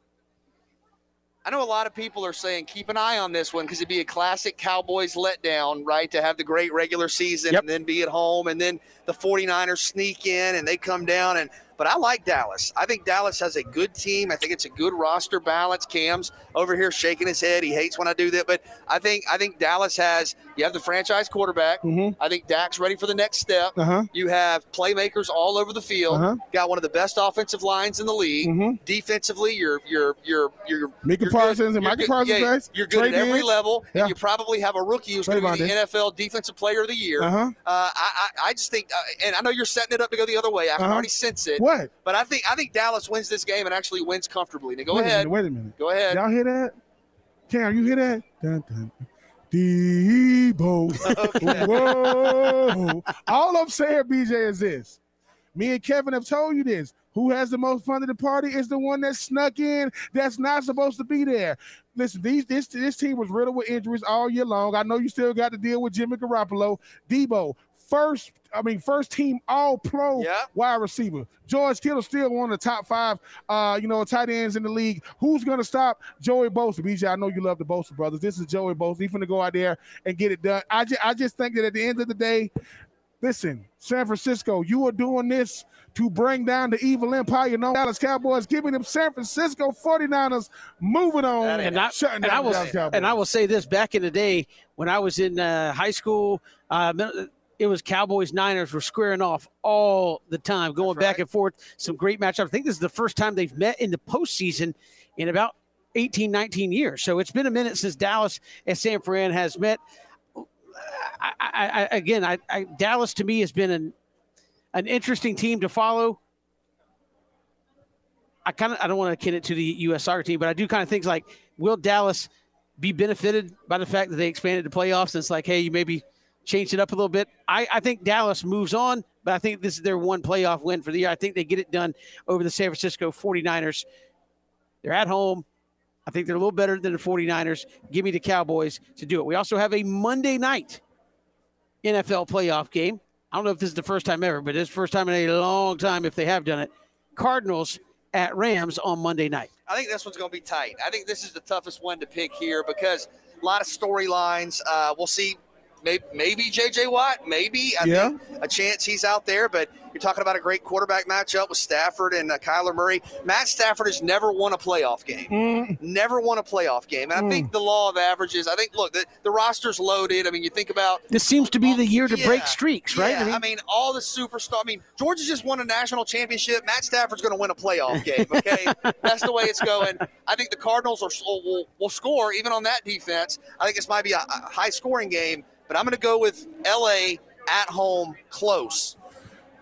I know a lot of people are saying keep an eye on this one because it'd be a classic Cowboys letdown, right? To have the great regular season Yep. and then be at home and then the 49ers sneak in and they come down and but I like Dallas. I think Dallas has a good team. I think it's a good roster balance. Cam's over here shaking his head. He hates when I do that, but I think I think Dallas has you have the franchise quarterback. Mhm. I think Dak's ready for the next step. Uh huh. You have playmakers all over the field. Uh-huh. Got one of the best offensive lines in the league. Mhm. Defensively, you're you're you're you're you're Parsons good. and You're Micah good. Parsons, Yeah, guys. You're good Trey at every level, Yeah. and you probably have a rookie who's going to be the. NFL Defensive Player of the Year. Uh Uh, I I just think, uh, and I know you're setting it up to go the other way. I can Uh-huh. already sense it, What? but I think I think Dallas wins this game and actually wins comfortably. Now go wait A ahead, minute, wait a minute. go ahead. Y'all hear that? Cam, you hear that? Dun, dun. Debo. Whoa. All I'm saying, BJ, is this. Me and Kevin have told you this. Who has the most fun at the party is the one that snuck in that's not supposed to be there. Listen, these this this team was riddled with injuries all year long. I know you still got to deal with Jimmy Garoppolo. Debo, first, I mean, first team all pro Yeah. wide receiver. George Kittle still one of the top five, uh, you know, tight ends in the league. Who's gonna stop Joey Bosa? BJ, I know you love the Bosa brothers. This is Joey Bosa. He's gonna go out there and get it done. I just, I just think that at the end of the day, listen, San Francisco, you are doing this to bring down the evil empire You know, Dallas Cowboys, giving them San Francisco 49ers moving on That ain't And I, shutting and down I the will and I will say this: back in the day when I was in uh, high school, uh, it was Cowboys Niners were squaring off all the time, going That's back and forth. Some great matchups. I think this is the first time they've met in the postseason in about 18, 19 years. So it's been a minute since Dallas and San Fran has met. I, I, I, again, I, Dallas to me has been an an interesting team to follow. I kind of I don't want to akin it to the U.S. soccer team, but I do kind of think like, will Dallas be benefited by the fact that they expanded the playoffs. And it's like, hey, you maybe changed it up a little bit. I, I think Dallas moves on, but I think this is their one playoff win for the year. I think they get it done over the San Francisco 49ers. They're at home. I think they're a little better than the 49ers. Give me the Cowboys to do it. We also have a Monday night NFL playoff game. I don't know if this is the first time ever, but it's the first time in a long time if they have done it. Cardinals at Rams on Monday night. I think this one's going to be tight. I think this is the toughest one to pick here because a lot of storylines. Uh, we'll see maybe, maybe J.J. Watt, maybe. I Yeah. think a chance he's out there, but you're talking about a great quarterback matchup with Stafford and uh, Kyler Murray. Matt Stafford has never won a playoff game. Mm, Never won a playoff game. And I think the law of averages, I think, look, the, the roster's loaded. I mean, you think about This seems to be the year to Yeah, break streaks, right? Yeah, I mean, all the superstar. I mean, Georgia just won a national championship. Matt Stafford's going to win a playoff game. Okay, that's the way it's going. I think the Cardinals are will, will score even on that defense. I think this might be a, a high scoring game, but I'm going to go with L.A. at home, close.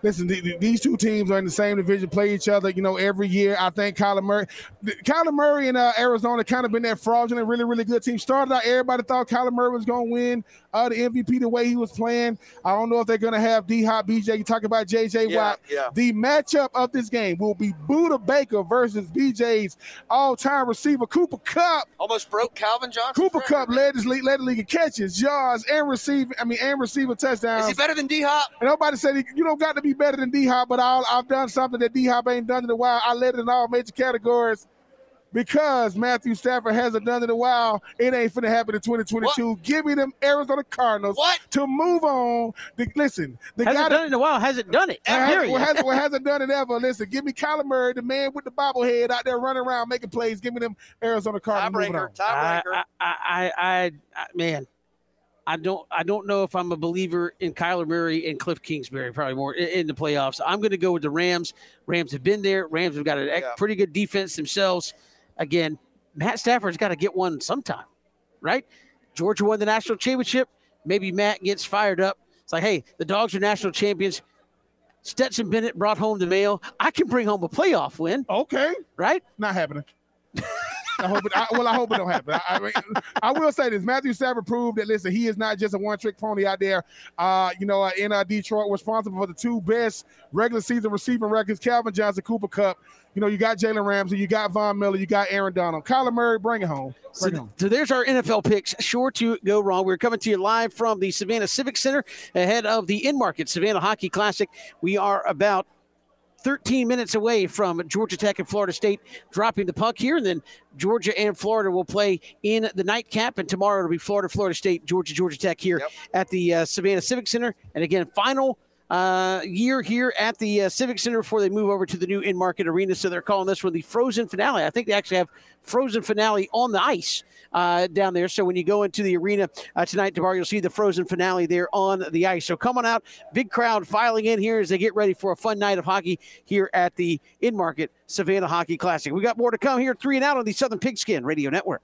Listen, th- th- these two teams are in the same division, play each other, you know, every year. I think Kyler Murray, Kyler Murray and uh, Arizona kind of been that fraudulent, really, really good team. Started out, everybody thought Kyler Murray was going to win uh, the MVP the way he was playing. I don't know if they're going to have D Hop, BJ. You talk about JJ Yeah, Watt. yeah. The matchup of this game will be Budda Baker versus BJ's all-time receiver Cooper Kupp. Almost broke Calvin Johnson. Cooper Kupp led this league, led the league in catches, yards, and receiver. I mean, and receiver touchdowns. Is he better than D Hop? And nobody said he, you don't got to be better than D Hop, but I'll, I've done something that D Hop ain't done in a while. I led it in all major categories because Matthew Stafford hasn't done it in a while. It ain't finna happen in 2022. Give me them Arizona Cardinals What? to move on. The, listen, the hasn't guy done it in a while. Hasn't done it. that Period. well, hasn't, well, hasn't done it ever. Listen, give me Kyler Murray, the man with the bobblehead out there running around making plays. Give me them Arizona Cardinals. moving on. Tiebreaker. Tiebreaker. I, I, I, I, I, man, I don't, I don't know if I'm a believer in Kyler Murray and Cliff Kingsbury. Probably more in, in the playoffs. I'm going to go with the Rams. Rams have been there. Rams have got a Yeah. pretty good defense themselves. Again, Matt Stafford's got to get one sometime, right? Georgia won the national championship. Maybe Matt gets fired up. It's like, hey, the Dogs are national champions. Stetson Bennett brought home the mail. I can bring home a playoff win, Okay, right? not happening. I hope it. I, well, I hope it don't happen. I, I, mean, I will say this: Matthew Stafford proved that. Listen, he is not just a one-trick pony out there. Uh, you know, uh, in uh, Detroit, responsible for the two best regular season receiving records: Calvin Johnson, Cooper Kupp. You know, you got Jalen Ramsey, you got Von Miller, you got Aaron Donald, Kyler Murray. Bring it home. So, it home. so there's our NFL picks. Sure to go wrong. We're coming to you live from the Savannah Civic Center ahead of the Enmarket Savannah Hockey Classic. We are about 13 minutes away from Georgia Tech and Florida State dropping the puck here. And then Georgia and Florida will play in the nightcap. And tomorrow it'll be Florida, Florida State, Georgia, Georgia Tech here Yep. at the uh, Savannah Civic Center. And again, final uh, year here at the uh, Civic Center before they move over to the new Enmarket arena. So they're calling this one the Frozen Finale. I think they actually have Frozen Finale on the ice uh, down there. So when you go into the arena uh, tonight, DeBar, you'll see the Frozen Finale there on the ice. So come on out, big crowd filing in here as they get ready for a fun night of hockey here at the Enmarket Savannah Hockey Classic. We got more to come here, three and out on the Southern Pigskin Radio Network.